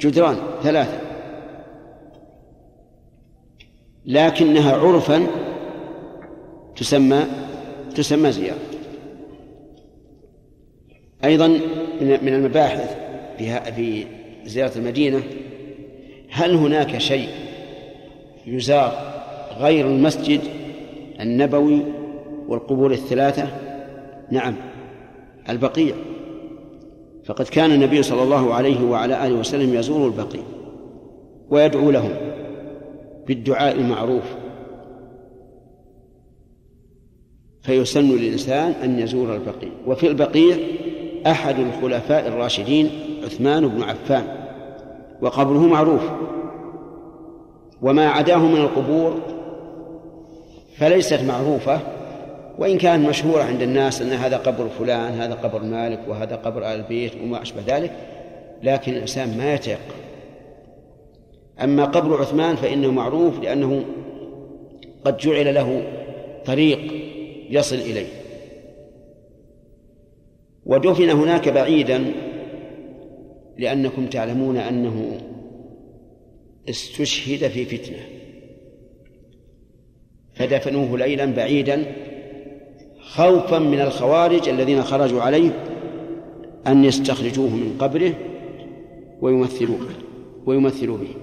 جدران ثلاثة لكنها عرفا تسمى تسمى زيارة. أيضا من المباحث في زيارة المدينة هل هناك شيء يزار غير المسجد النبوي والقبور الثلاثة؟ نعم البقيع. فقد كان النبي صلى الله عليه وعلى آله وسلم يزور البقيع ويدعو لهم بالدعاء المعروف. فيسن للإنسان أن يزور البقيع. وفي البقيع أحد الخلفاء الراشدين عثمان بن عفان. وقبره معروف. وما عداه من القبور فليست معروفة وإن كانت مشهورة عند الناس أن هذا قبر فلان هذا قبر مالك وهذا قبر آل البيت وما أشبه ذلك لكن الإنسان ما يتيقن. أما قبر عثمان فإنه معروف لأنه قد جعل له طريق يصل إليه. ودفن هناك بعيدا لأنكم تعلمون أنه استشهد في فتنة. فدفنوه ليلا بعيدا خوفا من الخوارج الذين خرجوا عليه أن يستخرجوه من قبره ويمثلوا ويمثلوا به.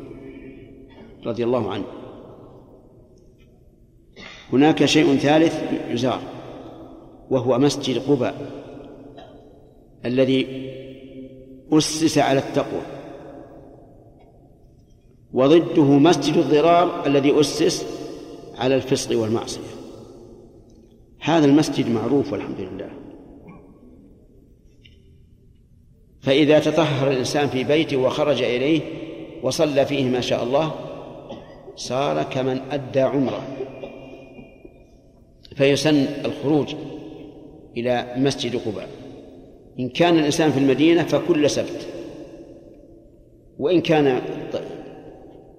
رضي الله عنه. هناك شيء ثالث يزار وهو مسجد قباء الذي أسس على التقوى. وضده مسجد الضرار الذي أسس على الفسق والمعصية. هذا المسجد معروف والحمد لله فإذا تطهر الإنسان في بيته وخرج إليه وصلى فيه ما شاء الله صار كمن أدى عمره. فيسن الخروج إلى مسجد قباء. إن كان الإنسان في المدينة فكل سبت. وإن كان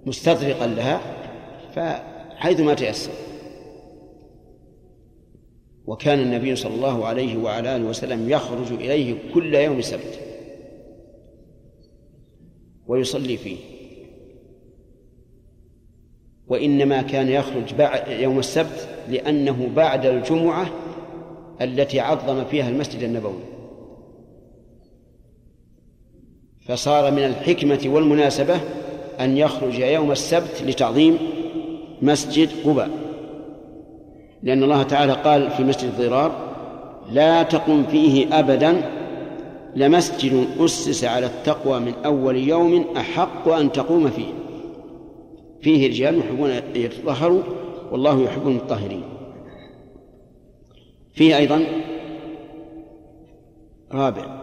مستدرقا لها فحيث ما تيسر. وكان النبي صلى الله عليه وعلى آله وسلم يخرج إليه كل يوم سبت. ويصلي فيه. وإنما كان يخرج بعد يوم السبت لأنه بعد الجمعة التي عظم فيها المسجد النبوي. فصار من الحكمة والمناسبة أن يخرج يوم السبت لتعظيم مسجد قباء. لأن الله تعالى قال في مسجد الضرار لا تقم فيه أبدا لمسجد أسس على التقوى من أول يوم أحق أن تقوم فيه. فيه رجال يحبون أن يتطهروا والله يحب المطهرين. فيه أيضا رابع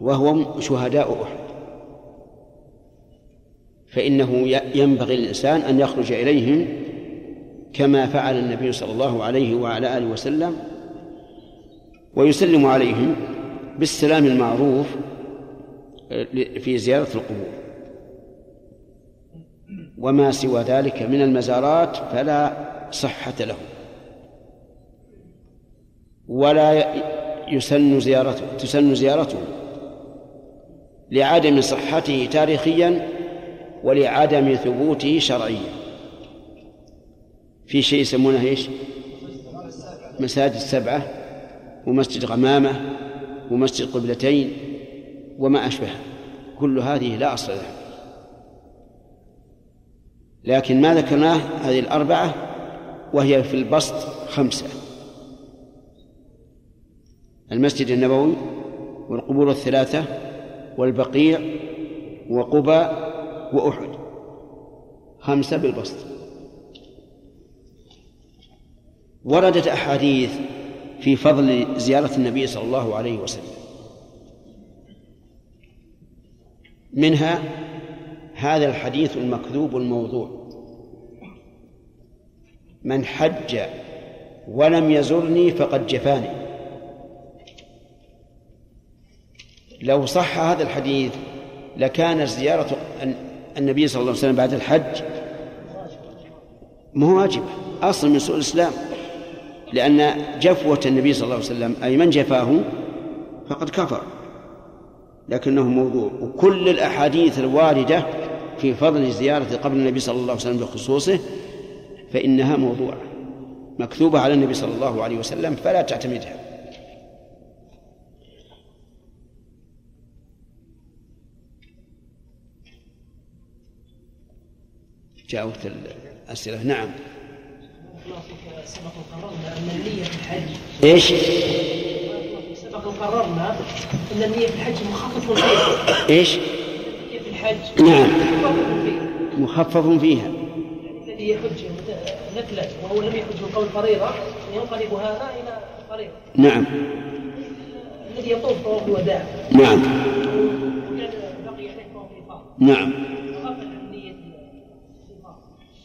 وهو شهداء أحد. فإنه ينبغي للإنسان أن يخرج إليهم كما فعل النبي صلى الله عليه وعلى آله وسلم ويسلم عليهم بالسلام المعروف في زيارة القبور. وما سوى ذلك من المزارات فلا صحة له. ولا يسن زيارته تسن زيارته. لعدم صحته تاريخيا ولعدم ثبوته شرعيا. في شيء يسمونه إيش؟ مساجد سبعة ومسجد غمامة ومسجد قبلتين وما أشبه. كل هذه لا أصل لها. لكن ما ذكرناه هذه الأربعة وهي في البسط خمسة. المسجد النبوي والقبور الثلاثة والبقيع وقباء وأحد. خمسة بالبسط. وردت أحاديث في فضل زيارة النبي صلى الله عليه وسلم. منها هذا الحديث المكذوب الموضوع. من حج ولم يزرني فقد جفاني. لو صح هذا الحديث لكانت زيارة النبي صلى الله عليه وسلم بعد الحج مو واجبة أصل من سوء الإسلام. لأن جفوة النبي صلى الله عليه وسلم أي من جفاه فقد كفر. لكنه موضوع. وكل الأحاديث الواردة في فضل زيارة قبر النبي صلى الله عليه وسلم بخصوصه فإنها موضوعة مكتوبة على النبي صلى الله عليه وسلم فلا تعتمدها. جاء وقت الأسئلة. نعم. سبق وقررنا أن النية في الحج إيش؟ سبق وقررنا أن النية في الحج مخفف فيها إيش؟ النية في الحج نعم. مخفف فيها. مخفف فيها الذي يحج نفلا وهو لم يحج من قول فريضة ينقلب هذا إلى فريضة نعم. الذي يطوف طواف الوداع نعم بقي عليه طواف نعم.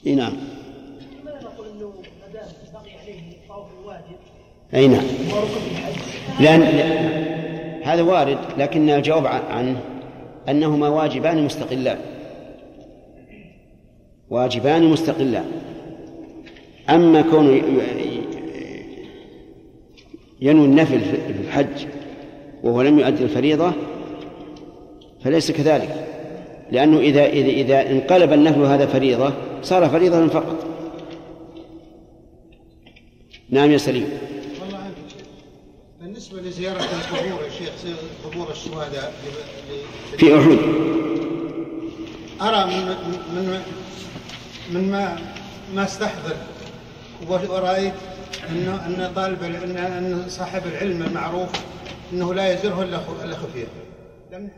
إي نعم. ركن الحج لأن هذا وارد لكن الجواب عن- عنه أنهما واجبان مستقلان. واجبان مستقلان. أما كون ينوي النفل في الحج وهو لم يؤدي الفريضة فليس كذلك. لأنه إذا إذا إذا انقلب النفل هذا فريضة صار فريضة فقط. نعم يا سليم. والله عنك بالنسبة لزيارة القبور يا شيخ قبور الشهداء في أحد. أرى من من من ما ما استحضر. ورأيت أنه أن طالب أن صاحب العلم المعروف أنه لا يزره إلا خ-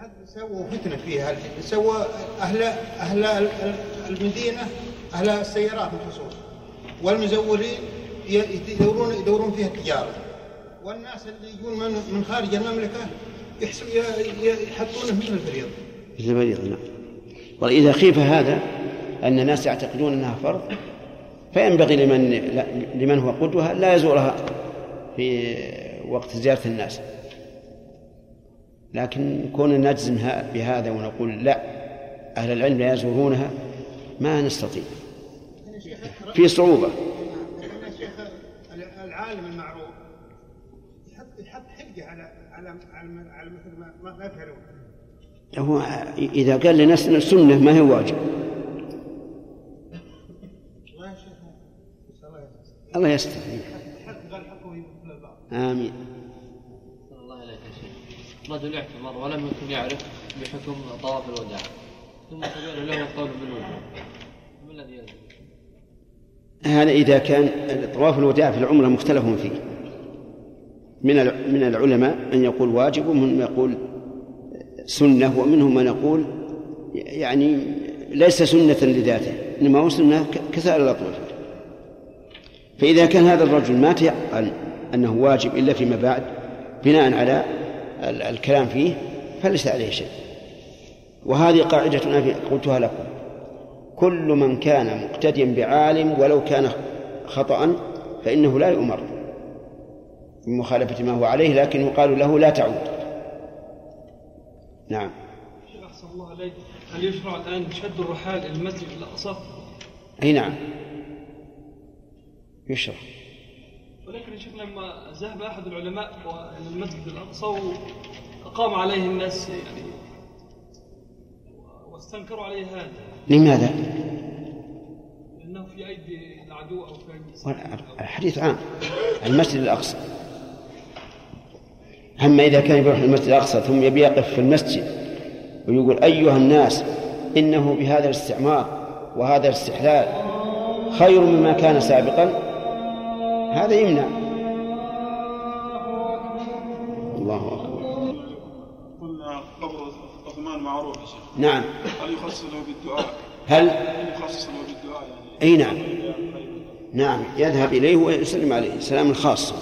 حد سووا فتنة فيها سووا أهل أهل ال- ال- المدينة أهل السيارات بالخصوص والمزورين يدورون يدورون فيها التجارة. والناس اللي يجون من من خارج ي- يحطونه مثل الفريض مثل المريض نعم. وإذا خيف هذا أن الناس يعتقدون أنها فرض فينبغي لمن لمن هو قدوة لا يزورها في وقت زيارة الناس. لكن كون نجزم بهذا ونقول لا أهل العلم لا يزورونها ما نستطيع. في صعوبة. العالم المعروف يحط حجة على على على مثل ما ما يفعلون. هو إذا قال لناس إن السنة ما هي واجب؟ الله يجزاك. الله يستر. حق قال حقه مثل البعض آمين. رجل اعتمر ولم يكن يعرف بحكم طواف الوداع. ثم تبين له القول بالوجوب. ما الذي يلزم؟ هذا إذا كان طواف الوداع في العمرة مختلف فيه. من من العلماء من يقول واجب ومن من يقول سنة ومنهم من يقول يعني ليس سنة لذاته إنما هو سنة كسائر الأطوال فإذا كان هذا الرجل ما تيقن أنه واجب إلا فيما بعد بناء على الكلام فيه فليس عليه شيء. وهذه قاعدة أنا قلتها لكم. كل من كان مقتديا بعالم ولو كان خطأ فإنه لا يؤمر بمخالفة ما هو عليه لكن يقال له لا تعود. نعم. شيخ أحسن الله عليك هل يشرع الآن شد الرحال إلى المسجد الأقصى؟ أي نعم. يشرع. ولكن يا شيخ لما ذهب أحد العلماء إلى المسجد الأقصى وأقام عليه الناس يعني واستنكروا عليه هذا لماذا؟ لأنه في أيدي العدو أو في أيدي الحديث عام المسجد الأقصى أما إذا كان يروح المسجد الأقصى ثم يبي يقف في المسجد ويقول أيها الناس إنه بهذا الاستعمار وهذا الاستحلال خير مما كان سابقا هذا يمنع. الله أكبر. قلنا قبر عثمان معروف يا شيخ. نعم. هل يخصص له بالدعاء؟ هل؟ يخصص له بالدعاء يعني؟ أي نعم. نعم. يذهب إليه ويسلم عليه. سلام خاص.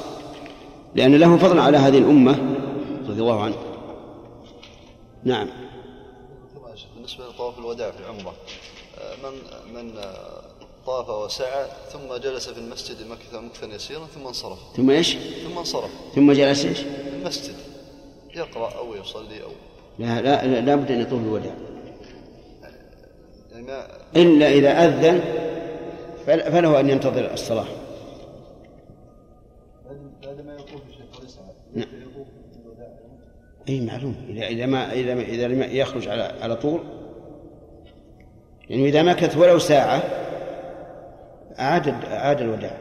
لأن له فضل على هذه الأمة رضي الله عنه. نعم. بالنسبة لطواف الوداع في العمرة آه، من من آه، طاف وسعى ثم جلس في المسجد مكث مكثا يسيرا ثم انصرف. ثم إيش؟ ثم انصرف. ثم جلس إيش؟ في المسجد. يقرأ أو يصلي أو لا لا لا, لا بد أن يطوف الوداع يعني ما إلا إذا أذن فل- فله أن ينتظر الصلاة. بعد ما يطوف الشيخ نعم. أي معلوم. إذا إذا ما إذا ما إذا لم يخرج على على طول. يعني إذا مكث ولو ساعة أعاد أعاد الوداع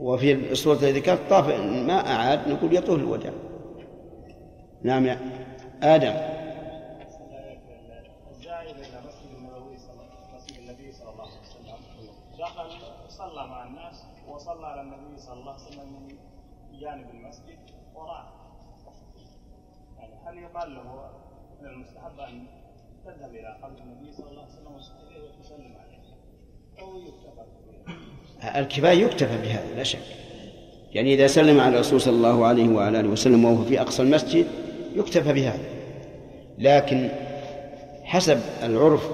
وفي الصورة التي ذكرت طاف ما أعاد نقول يطوف الوداع نعم يا آدم. دخل صلى مع الناس وصلى على النبي صلى الله عليه وسلم المسجد وراح يعني هل يقال له من المستحب أن تذهب إلى قبر النبي صلى الله عليه وسلم وتسلم عليه الكفاية يكتفى بهذا لا شك. يعني إذا سلم على الرسول صلى الله عليه وعلى آله وسلم وهو في أقصى المسجد يكتفى بهذا. لكن حسب العرف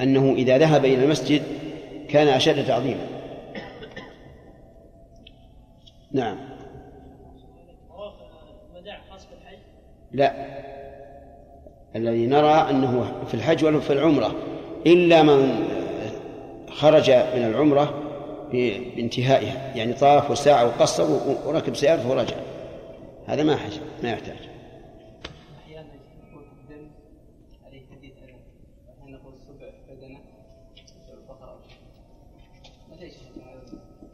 أنه إذا ذهب إلى المسجد كان أشد تعظيما. نعم. لا. الذي نرى أنه في الحج ولا في العمرة إلا من خرج من العمرة بانتهائها. يعني طاف وساعة وقصر وركب سيارته ورجع هذا ما حج ما يحتاج.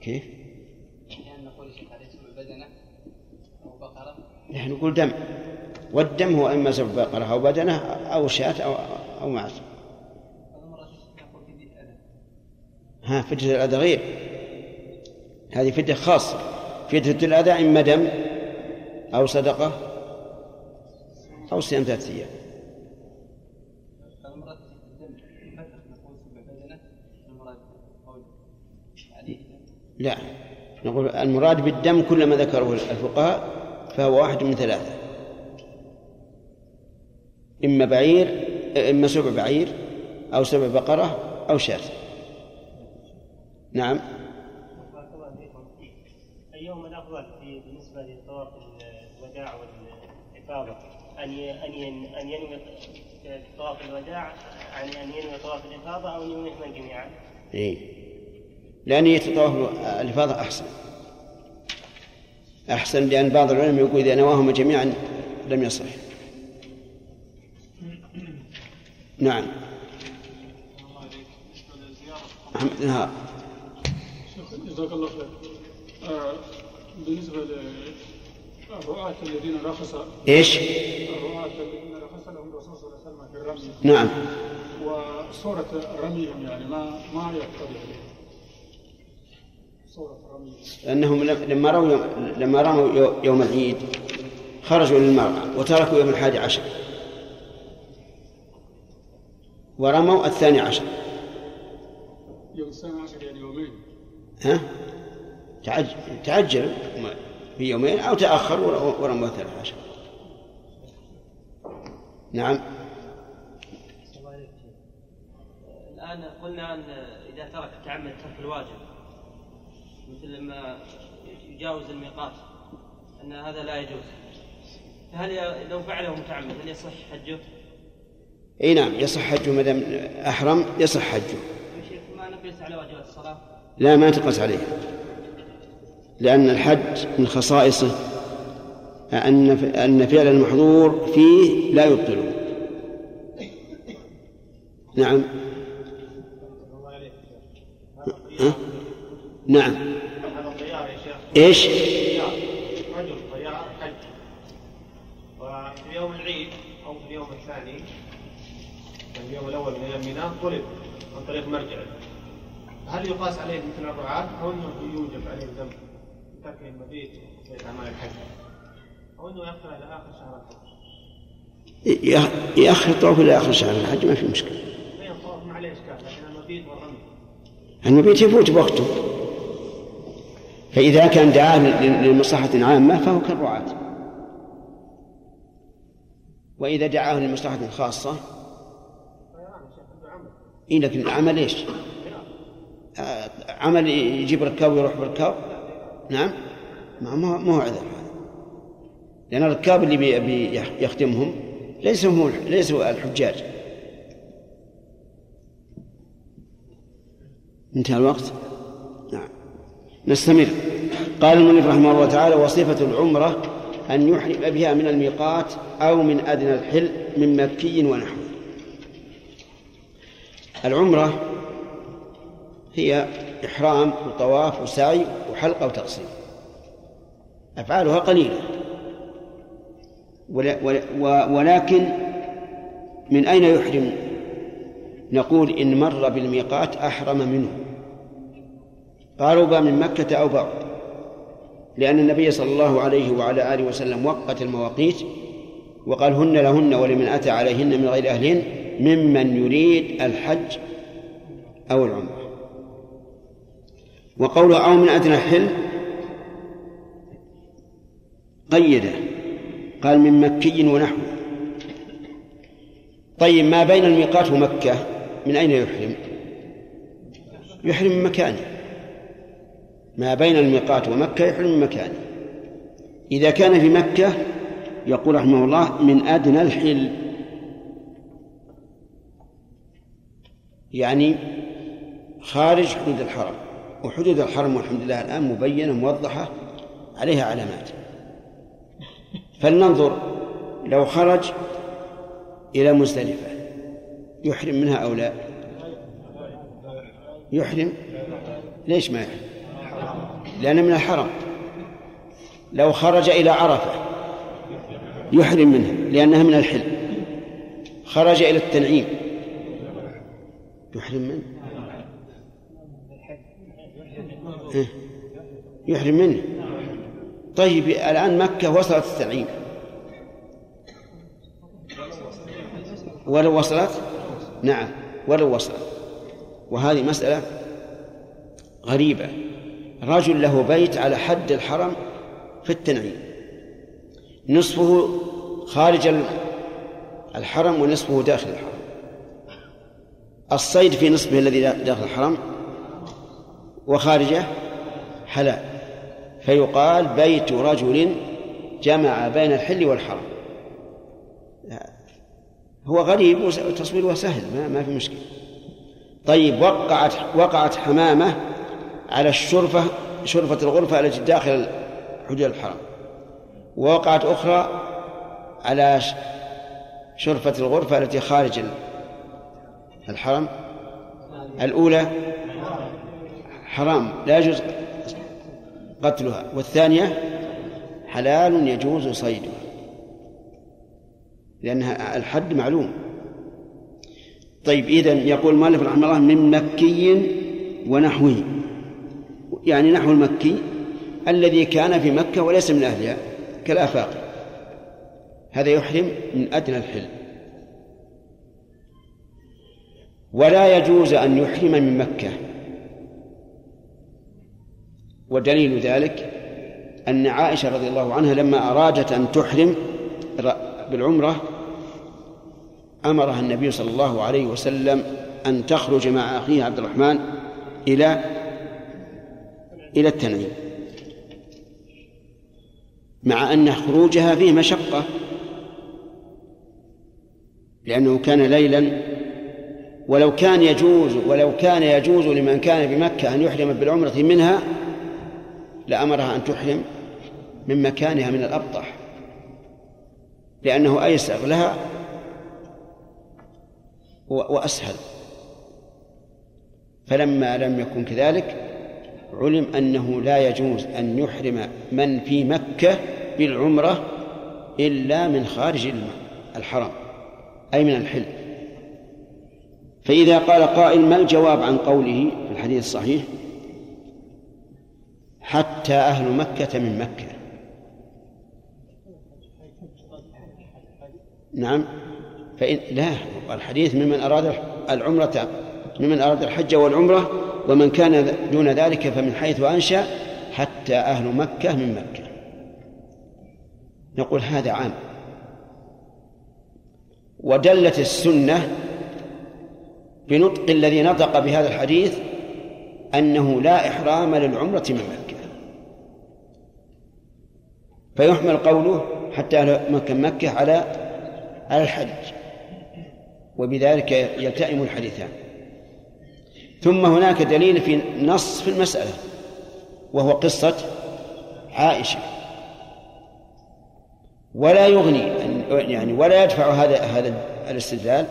كيف؟ نقول بدنه أو بقرة. نحن نقول دم. والدم هو إما سبب بقرة أو بدنة أو شاة أو أو معز ها فدية الأذى غير هذه فدية خاصة. فدية الأذى إما دم أو صدقة أو صيام ثلاثة أيام. لا نقول المراد بالدم كل ما ذكره الفقهاء فهو واحد من ثلاثة. إما بعير إما سبع بعير أو سبع بقرة أو شاة. نعم. أيهما الأفضل في بالنسبة لطواف الوداع والإفاضة أن ي- أن ين- أن ينوي طواف الوداع يعني أن ينوي طواف الإفاضة أو أن ينويهما جميعا؟ إيه. لأن يتطوف الإفاضة أحسن. أحسن لأن بعض العلماء يقول إذا نواهما جميعا لم يصح. نعم. محمد نهار شيخ جزاك الله خير. آه، بالنسبة للرعاة الذين رخص إيش؟ الرعاة الذين رخص لهم الرسول صلى الله عليه وسلم في الرمي. نعم. وصورة رميهم يعني ما ما يقتضي صورة رميهم لأنهم لم- لما رموا يوم لما رموا يو- يوم العيد خرجوا للمرعى وتركوا يوم الحادي عشر. ورموا الثاني عشر. يوم الثاني عشر يعني يومين. ها؟ تعجل تعجل في يومين أو تأخر ورموا الثالث عشر نعم. الآن قلنا أن إذا ترك تعمد ترك الواجب. مثل لما يجاوز الميقات أن هذا لا يجوز. فهل لو فعله متعمد هل يصح حجه؟ إي نعم يصح حجه ما دام أحرم يصح حجه. يا شيخ ما نقيس على واجبات الصلاة؟ لا ما تقص عليه لأن الحج من خصائصه أن أن فعل المحظور فيه لا يبطله نعم ها؟ نعم؟ طيار. رجل طيار حج وفي يوم العيد أو في اليوم الثاني يعني اليوم الأول من أيام ميناء طلب عن طريق مرجع هل يقاس عليه مثل الرعاة؟ أو إنه يوجب عليه ذنب ترك المبيت في أعمال الحج؟ أو إنه يأخر إلى اخر شهر الحج؟ يأ- يأخر الطواف إلى آخر شهر الحج ما في مشكلة. الطواف ما عليه إشكال لكن المبيت والرمي. المبيت يفوت بوقته. فإذا كان دعاه لمصلحة عامة فهو كالرعاة. وإذا دعاه لمصلحة خاصة إيه لكن العمل إيش؟ عمل يجيب ركاب ويروح بركاب؟ نعم. ما ما ما هو عذر. هذا لأن الركاب اللي بي بي يخدمهم ليسوا هم ليسوا الحجاج. انتهى الوقت؟ نعم. نستمر. قال المؤلف رحمه الله تعالى وصفة العمرة أن يحرم بها من الميقات أو من أدنى الحل من مكي ونحوه العمرة هي إحرام وطواف وسعي وحلقة وتقصير. أفعالها قليلة. ولكن من أين يحرم؟ نقول إن مر بالميقات أحرم منه. قالوا من مكة أو بعد. لأن النبي صلى الله عليه وعلى آله وسلم وقت المواقيت وقال هن لهن ولمن أتى عليهن من غير أهلهن ممن يريد الحج أو العمرة. وقوله أو من أدنى الحل قيده. قال من مكي ونحوه طيب ما بين الميقات ومكة؟ من أين يحرم؟ يحرم من مكانه. ما بين الميقات ومكة يحرم من مكانه. إذا كان في مكة يقول رحمه الله من أدنى الحل. يعني خارج حدود الحرم. وحدود الحرم والحمد لله الآن مبينة موضحة عليها علامات. فلننظر لو خرج إلى مزدلفة يحرم منها أو لا؟ يحرم؟ ليش ما يحرم؟ لأنه من الحرم. لو خرج إلى عرفة يحرم منها لأنها من الحل. خرج إلى التنعيم يحرم منه إيه؟ يحرم منه طيب الآن مكة وصلت التنعيم ولو وصلت؟ نعم ولو وصلت. وهذه مسألة غريبة. رجل له بيت على حد الحرم في التنعيم. نصفه خارج الحرم ونصفه داخل الحرم. الصيد في نصفه الذي داخل الحرم وخارجه حلال. فيقال بيت رجل جمع بين الحل والحرم هو غريب وتصويره سهل ما, ما في مشكلة. طيب وقعت وقعت حمامة على الشرفه شرفة الغرفة التي داخل حجر الحرم ووقعت أخرى على شرفة الغرفة التي خارج الحرم. الأولى حرام لا يجوز قتلها. والثانية حلال يجوز صيدها. لأنها الحد معلوم. طيب إذا يقول المؤلف رحمه الله من مكي ونحوه. يعني نحو المكي الذي كان في مكة وليس من أهلها كالآفاق. هذا يحرم من أدنى الحل. ولا يجوز أن يحرم من مكة. ودليل ذلك أن عائشة رضي الله عنها لما أرادت أن تحرم بالعمرة أمرها النبي صلى الله عليه وسلم أن تخرج مع أخيه عبد الرحمن إلى إلى التنعيم. مع أن خروجها فيه مشقة لأنه كان ليلا ولو كان يجوز ولو كان يجوز لمن كان بمكة أن يحرم بالعمرة منها لأمرها أن تحرم من مكانها من الأبطح لأنه أيسر لها وأسهل. فلما لم يكن كذلك علم أنه لا يجوز أن يحرم من في مكة بالعمرة إلا من خارج الحرم أي من الحل. فإذا قال قائل ما الجواب عن قوله في الحديث الصحيح؟ حتى أهل مكة من مكة. نعم. فإن لا الحديث ممن أراد العمرة ممن أراد الحج والعمرة ومن كان دون ذلك فمن حيث أنشأ حتى أهل مكة من مكة. نقول هذا عام. ودلت السنة بنطق الذي نطق بهذا الحديث أنه لا إحرام للعمرة من مكة. فيحمل قوله حتى أهل مكة مكة على على الحج. وبذلك يلتئم الحديثان. ثم هناك دليل في نص في المسألة وهو قصة عائشة. ولا يغني يعني ولا يدفع هذا هذا الاستدلال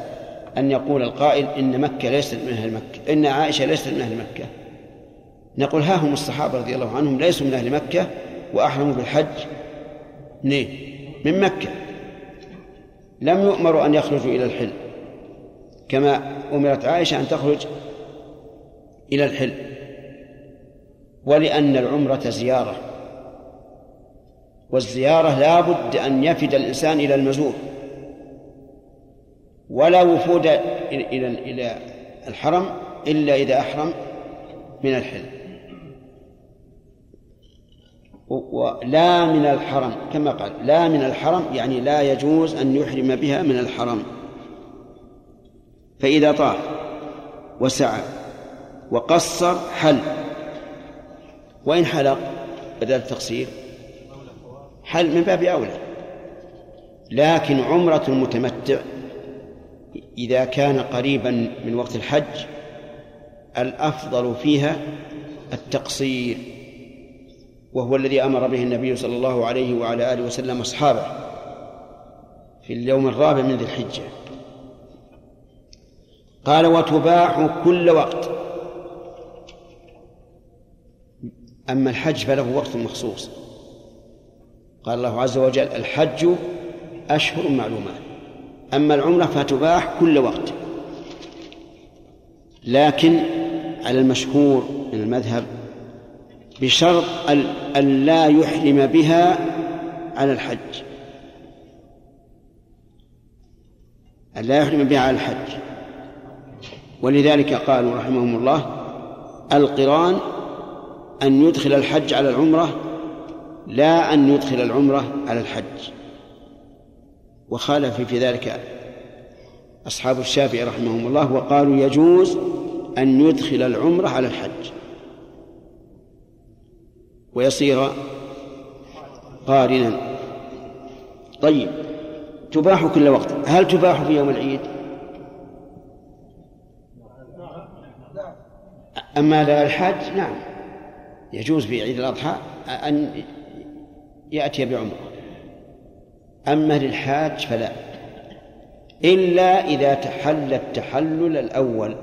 أن يقول القائل إن مكة ليست من أهل مكة إن عائشة ليست من أهل مكة. نقول ها هم الصحابة رضي الله عنهم ليسوا من أهل مكة وأحرموا بالحج من مكة. لم يؤمروا أن يخرجوا إلى الحل كما أمرت عائشة أن تخرج إلى الحل. ولأن العمرة زيارة والزيارة لا بد أن يفد الإنسان إلى المزور. ولا وفود إلى إلى الحرم إلا إذا أحرم من الحل. ولا من الحرم كما قال لا من الحرم يعني لا يجوز أن يحرم بها من الحرم. فإذا طاف وسعى وقصر حل. وإن حلق بدل التقصير حل من باب أولى. لكن عمرة المتمتع إذا كان قريبا من وقت الحج الأفضل فيها التقصير. وهو الذي أمر به النبي صلى الله عليه وعلى آله وسلم أصحابه في اليوم الرابع من ذي الحجة. قال وتباح كل وقت. أما الحج فله وقت مخصوص. قال الله عز وجل الحج أشهر معلومات. أما العمرة فتباح كل وقت. لكن على المشهور من المذهب بشرط أن لا يحرم بها على الحج. أن لا يحرم بها على الحج. ولذلك قالوا رحمهم الله القران أن يدخل الحج على العمرة لا أن يدخل العمرة على الحج. وخالف في ذلك أصحاب الشافعي رحمهم الله وقالوا يجوز أن يدخل العمرة على الحج. ويصير قارنا. طيب تباح كل وقت. هل تباح في يوم العيد؟ أما الحج نعم. يجوز في عيد الأضحى أن يأتي بعمرة. أما للحاج فلا. إلا إذا تحل التحلل الأول.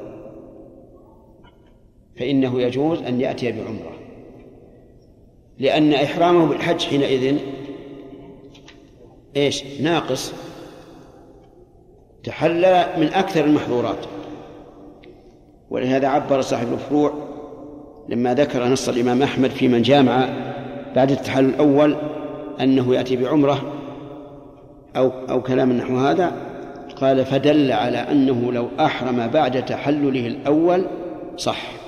فإنه يجوز أن يأتي بعمرة. لأن إحرامه بالحج حينئذ إيش؟ ناقص. تحلل من أكثر المحظورات. ولهذا عبر صاحب الفروع لما ذكر نص الإمام أحمد في من جامع بعد التحلل الأول أنه يأتي بعمرة أو أو كلام نحو هذا قال فدل على أنه لو أحرم بعد تحلله الأول صح.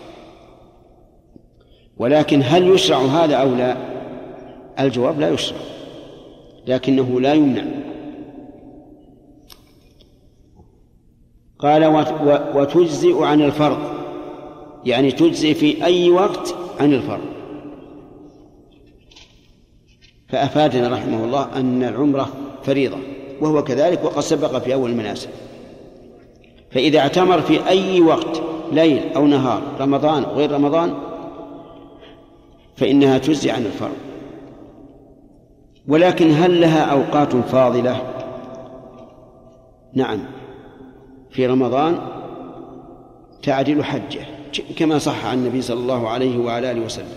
ولكن هل يشرع هذا أو لا؟ الجواب لا يشرع. لكنه لا يمنع. قال وتجزئ عن الفرض. يعني تجزئ في أي وقت عن الفرض. فأفادنا رحمه الله أن العمرة فريضة وهو كذلك وقد سبق في أول المناسك. فإذا اعتمر في أي وقت ليل أو نهار رمضان أو غير رمضان فإنها تجزي عن الفرض. ولكن هل لها أوقات فاضلة؟ نعم. في رمضان تعدل حجه كما صح عن النبي صلى الله عليه وعلى آله وسلم.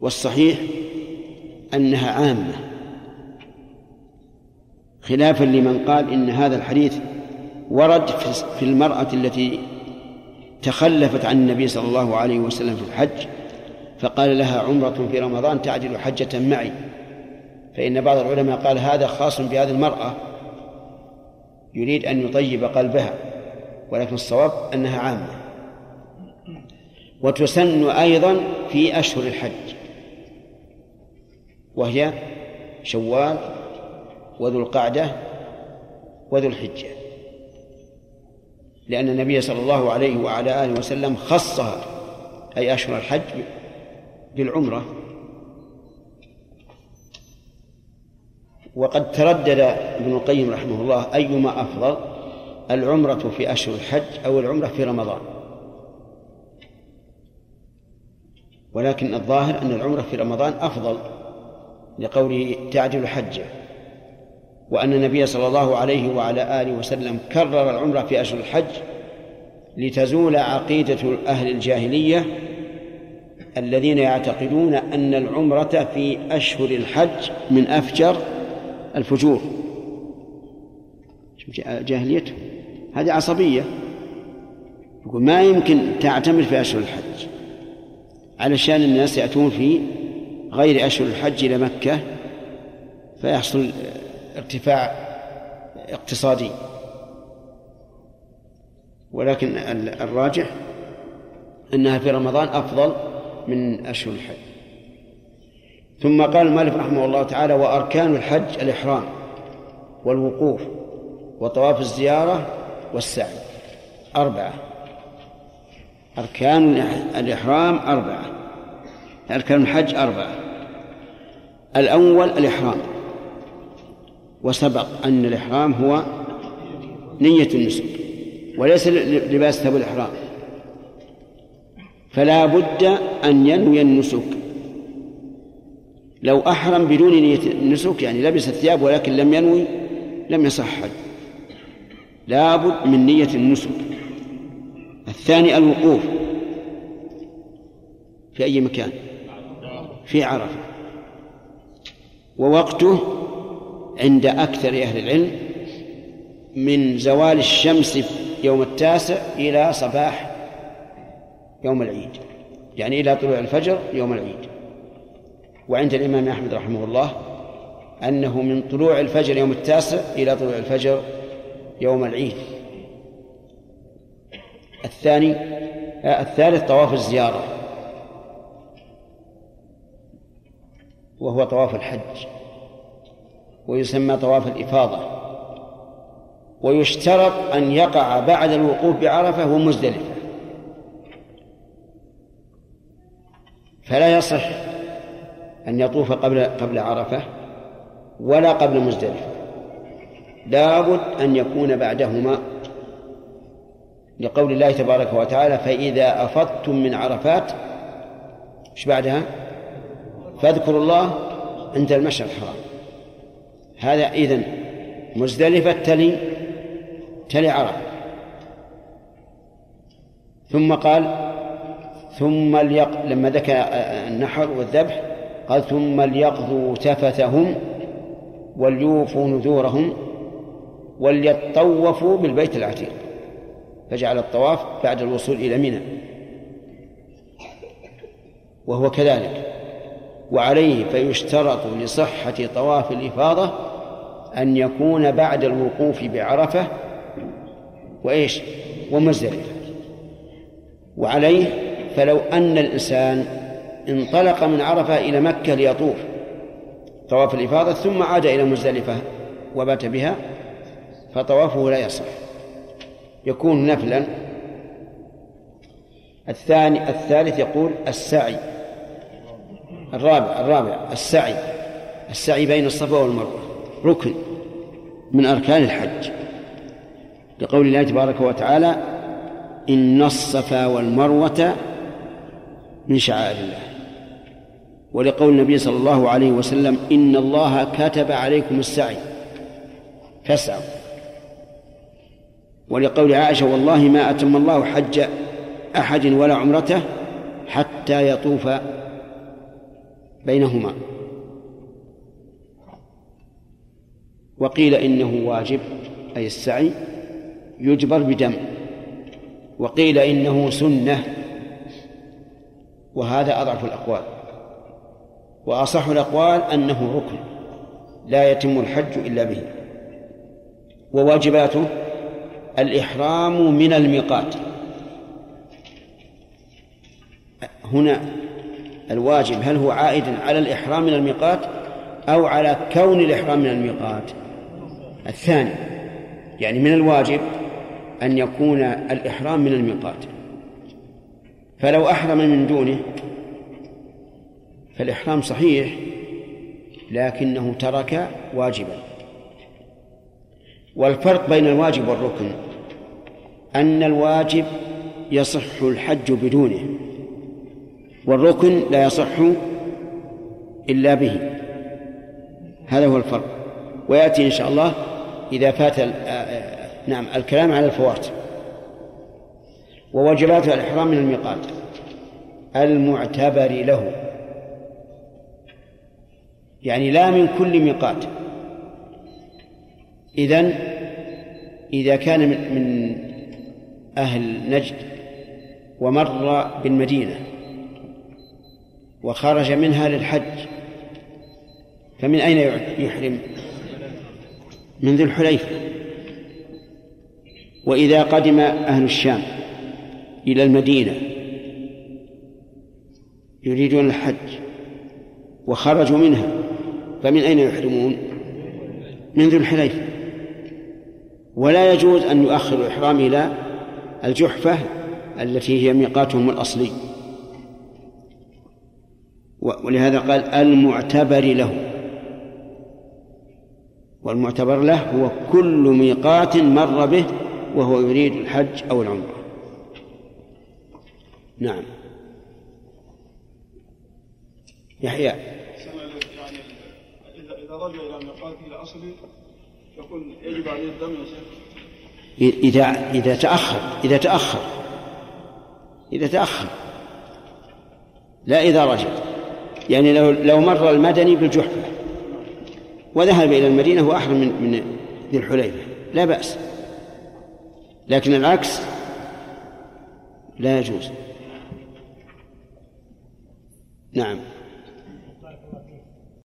والصحيح أنها عامة. خلافا لمن قال إن هذا الحديث ورد في المرأة التي تخلفت عن النبي صلى الله عليه وسلم في الحج فقال لها عمرة في رمضان تعدل حجة معي. فإن بعض العلماء قال هذا خاص بهذه المرأة يريد أن يطيب قلبها ولكن الصواب أنها عامة. وتسن أيضا في أشهر الحج وهي شوال وذو القعدة وذو الحجة. لأن النبي صلى الله عليه وعلى آله وسلم خصها أي أشهر الحج بالعمرة. وقد تردد ابن القيم رحمه الله أيما أفضل العمرة في أشهر الحج أو العمرة في رمضان. ولكن الظاهر أن العمرة في رمضان أفضل لقوله تعدل حجه. وأن النبي صلى الله عليه وعلى آله وسلم كرر العمرة في أشهر الحج لتزول عقيدة أهل الجاهلية الذين يعتقدون أن العمرة في أشهر الحج من أفجر الفجور. جاهليته. هذه عصبية. يقول ما يمكن تعتمر في أشهر الحج علشان الناس يأتون في غير أشهر الحج إلى مكة فيحصل ارتفاع اقتصادي. ولكن الراجح أنها في رمضان أفضل من أشهر الحج. ثم قال المؤلف رحمه الله تعالى وأركان الحج الإحرام والوقوف وطواف الزيارة والسعي. أربعة. أركان الإحرام أربعة. أركان الحج أربعة. الأول الإحرام. وسبق أن الإحرام هو نية النسك وليس لباس ثوب الإحرام. فلا بد أن ينوي النسك. لو أحرم بدون نية النسك يعني لبس الثياب ولكن لم ينوي لم يصح. حج لا بد من نية النسك. الثاني الوقوف. في أي مكان؟ في عرفة. ووقته عند أكثر أهل العلم من زوال الشمس يوم التاسع إلى صباح يوم العيد يعني إلى طلوع الفجر يوم العيد. وعند الإمام أحمد رحمه الله أنه من طلوع الفجر يوم التاسع إلى طلوع الفجر يوم العيد. الثاني آه، الثالث طواف الزيارة وهو طواف الحج. ويسمى طواف الإفاضة. ويشترط أن يقع بعد الوقوف بعرفة ومزدلفة فلا يصح أن يطوف قبل قبل عرفة ولا قبل مزدلفة. لابد أن يكون بعدهما. لقول الله تبارك وتعالى فإذا أفضتم من عرفات إيش بعدها؟ فاذكروا الله عند المشعر الحرام. هذا إذن مزدلفة تلي تلي عرفة ثم قال ثم ليق... لما ذكر النحر والذبح قال ثم ليقضوا تفثهم وليوفوا نذورهم وليطوفوا بالبيت العتيق. فجعل الطواف بعد الوصول إلى منى. وهو كذلك. وعليه فيشترط لصحة طواف الإفاضة أن يكون بعد الوقوف بعرفة وإيش؟ ومزدلفة وعليه فلو أن الإنسان انطلق من عرفة إلى مكة ليطوف. طواف الإفاضة ثم عاد إلى مزدلفة وبات بها فطوافه لا يصح. يكون نفلا. الثاني الثالث يقول السعي. الرابع الرابع السعي. السعي بين الصفا والمروة. ركن من أركان الحج لقول الله تبارك وتعالى إن الصفا والمروة من شعائر الله. ولقول النبي صلى الله عليه وسلم إن الله كتب عليكم السعي فاسعوا. ولقول عائشة والله ما أتم الله حج أحد ولا عمرته حتى يطوف بينهما. وقيل إنه واجب أي السعي يجبر بدم وقيل إنه سنة وهذا أضعف الأقوال. وأصح الأقوال أنه ركن لا يتم الحج إلا به وواجباته الإحرام من الميقات. هنا الواجب هل هو عائد على الإحرام من الميقات أو على كون الإحرام من الميقات؟ الثاني يعني من الواجب أن يكون الإحرام من الميقات. فلو أحرم من دونه فالإحرام صحيح لكنه ترك واجبا. والفرق بين الواجب والركن أن الواجب يصح الحج بدونه والركن لا يصح إلا به. هذا هو الفرق. ويأتي إن شاء الله إذا فات نعم الكلام على الفوات. وواجبات الإحرام من الميقات. المعتبر له. يعني لا من كل ميقات. إذن إذا كان من أهل نجد ومر بالمدينة وخرج منها للحج فمن أين يحرم؟ من ذي الحليفة وإذا قدم أهل الشام إلى المدينة يريدون الحج وخرجوا منها فمن أين يحرمون؟ من ذي الحليفة ولا يجوز أن يؤخر الإحرام إلى الجحفة التي هي ميقاتهم الأصلي. ولهذا قال المعتبر له. والمعتبر له هو كل ميقات مر به وهو يريد الحج أو العمرة. نعم. يحيى. يعني إذا رجع إلى ميقاته الأصلي يكون يجب عليه الدم يا شيخ. إذا إذا تأخر إذا تأخر. إذا تأخر. لا إذا رجع. يعني لو لو مر المدني بالجحفة. وذهب إلى المدينة وأحرم من من ذي الحليفة. لا بأس. لكن العكس لا يجوز. نعم.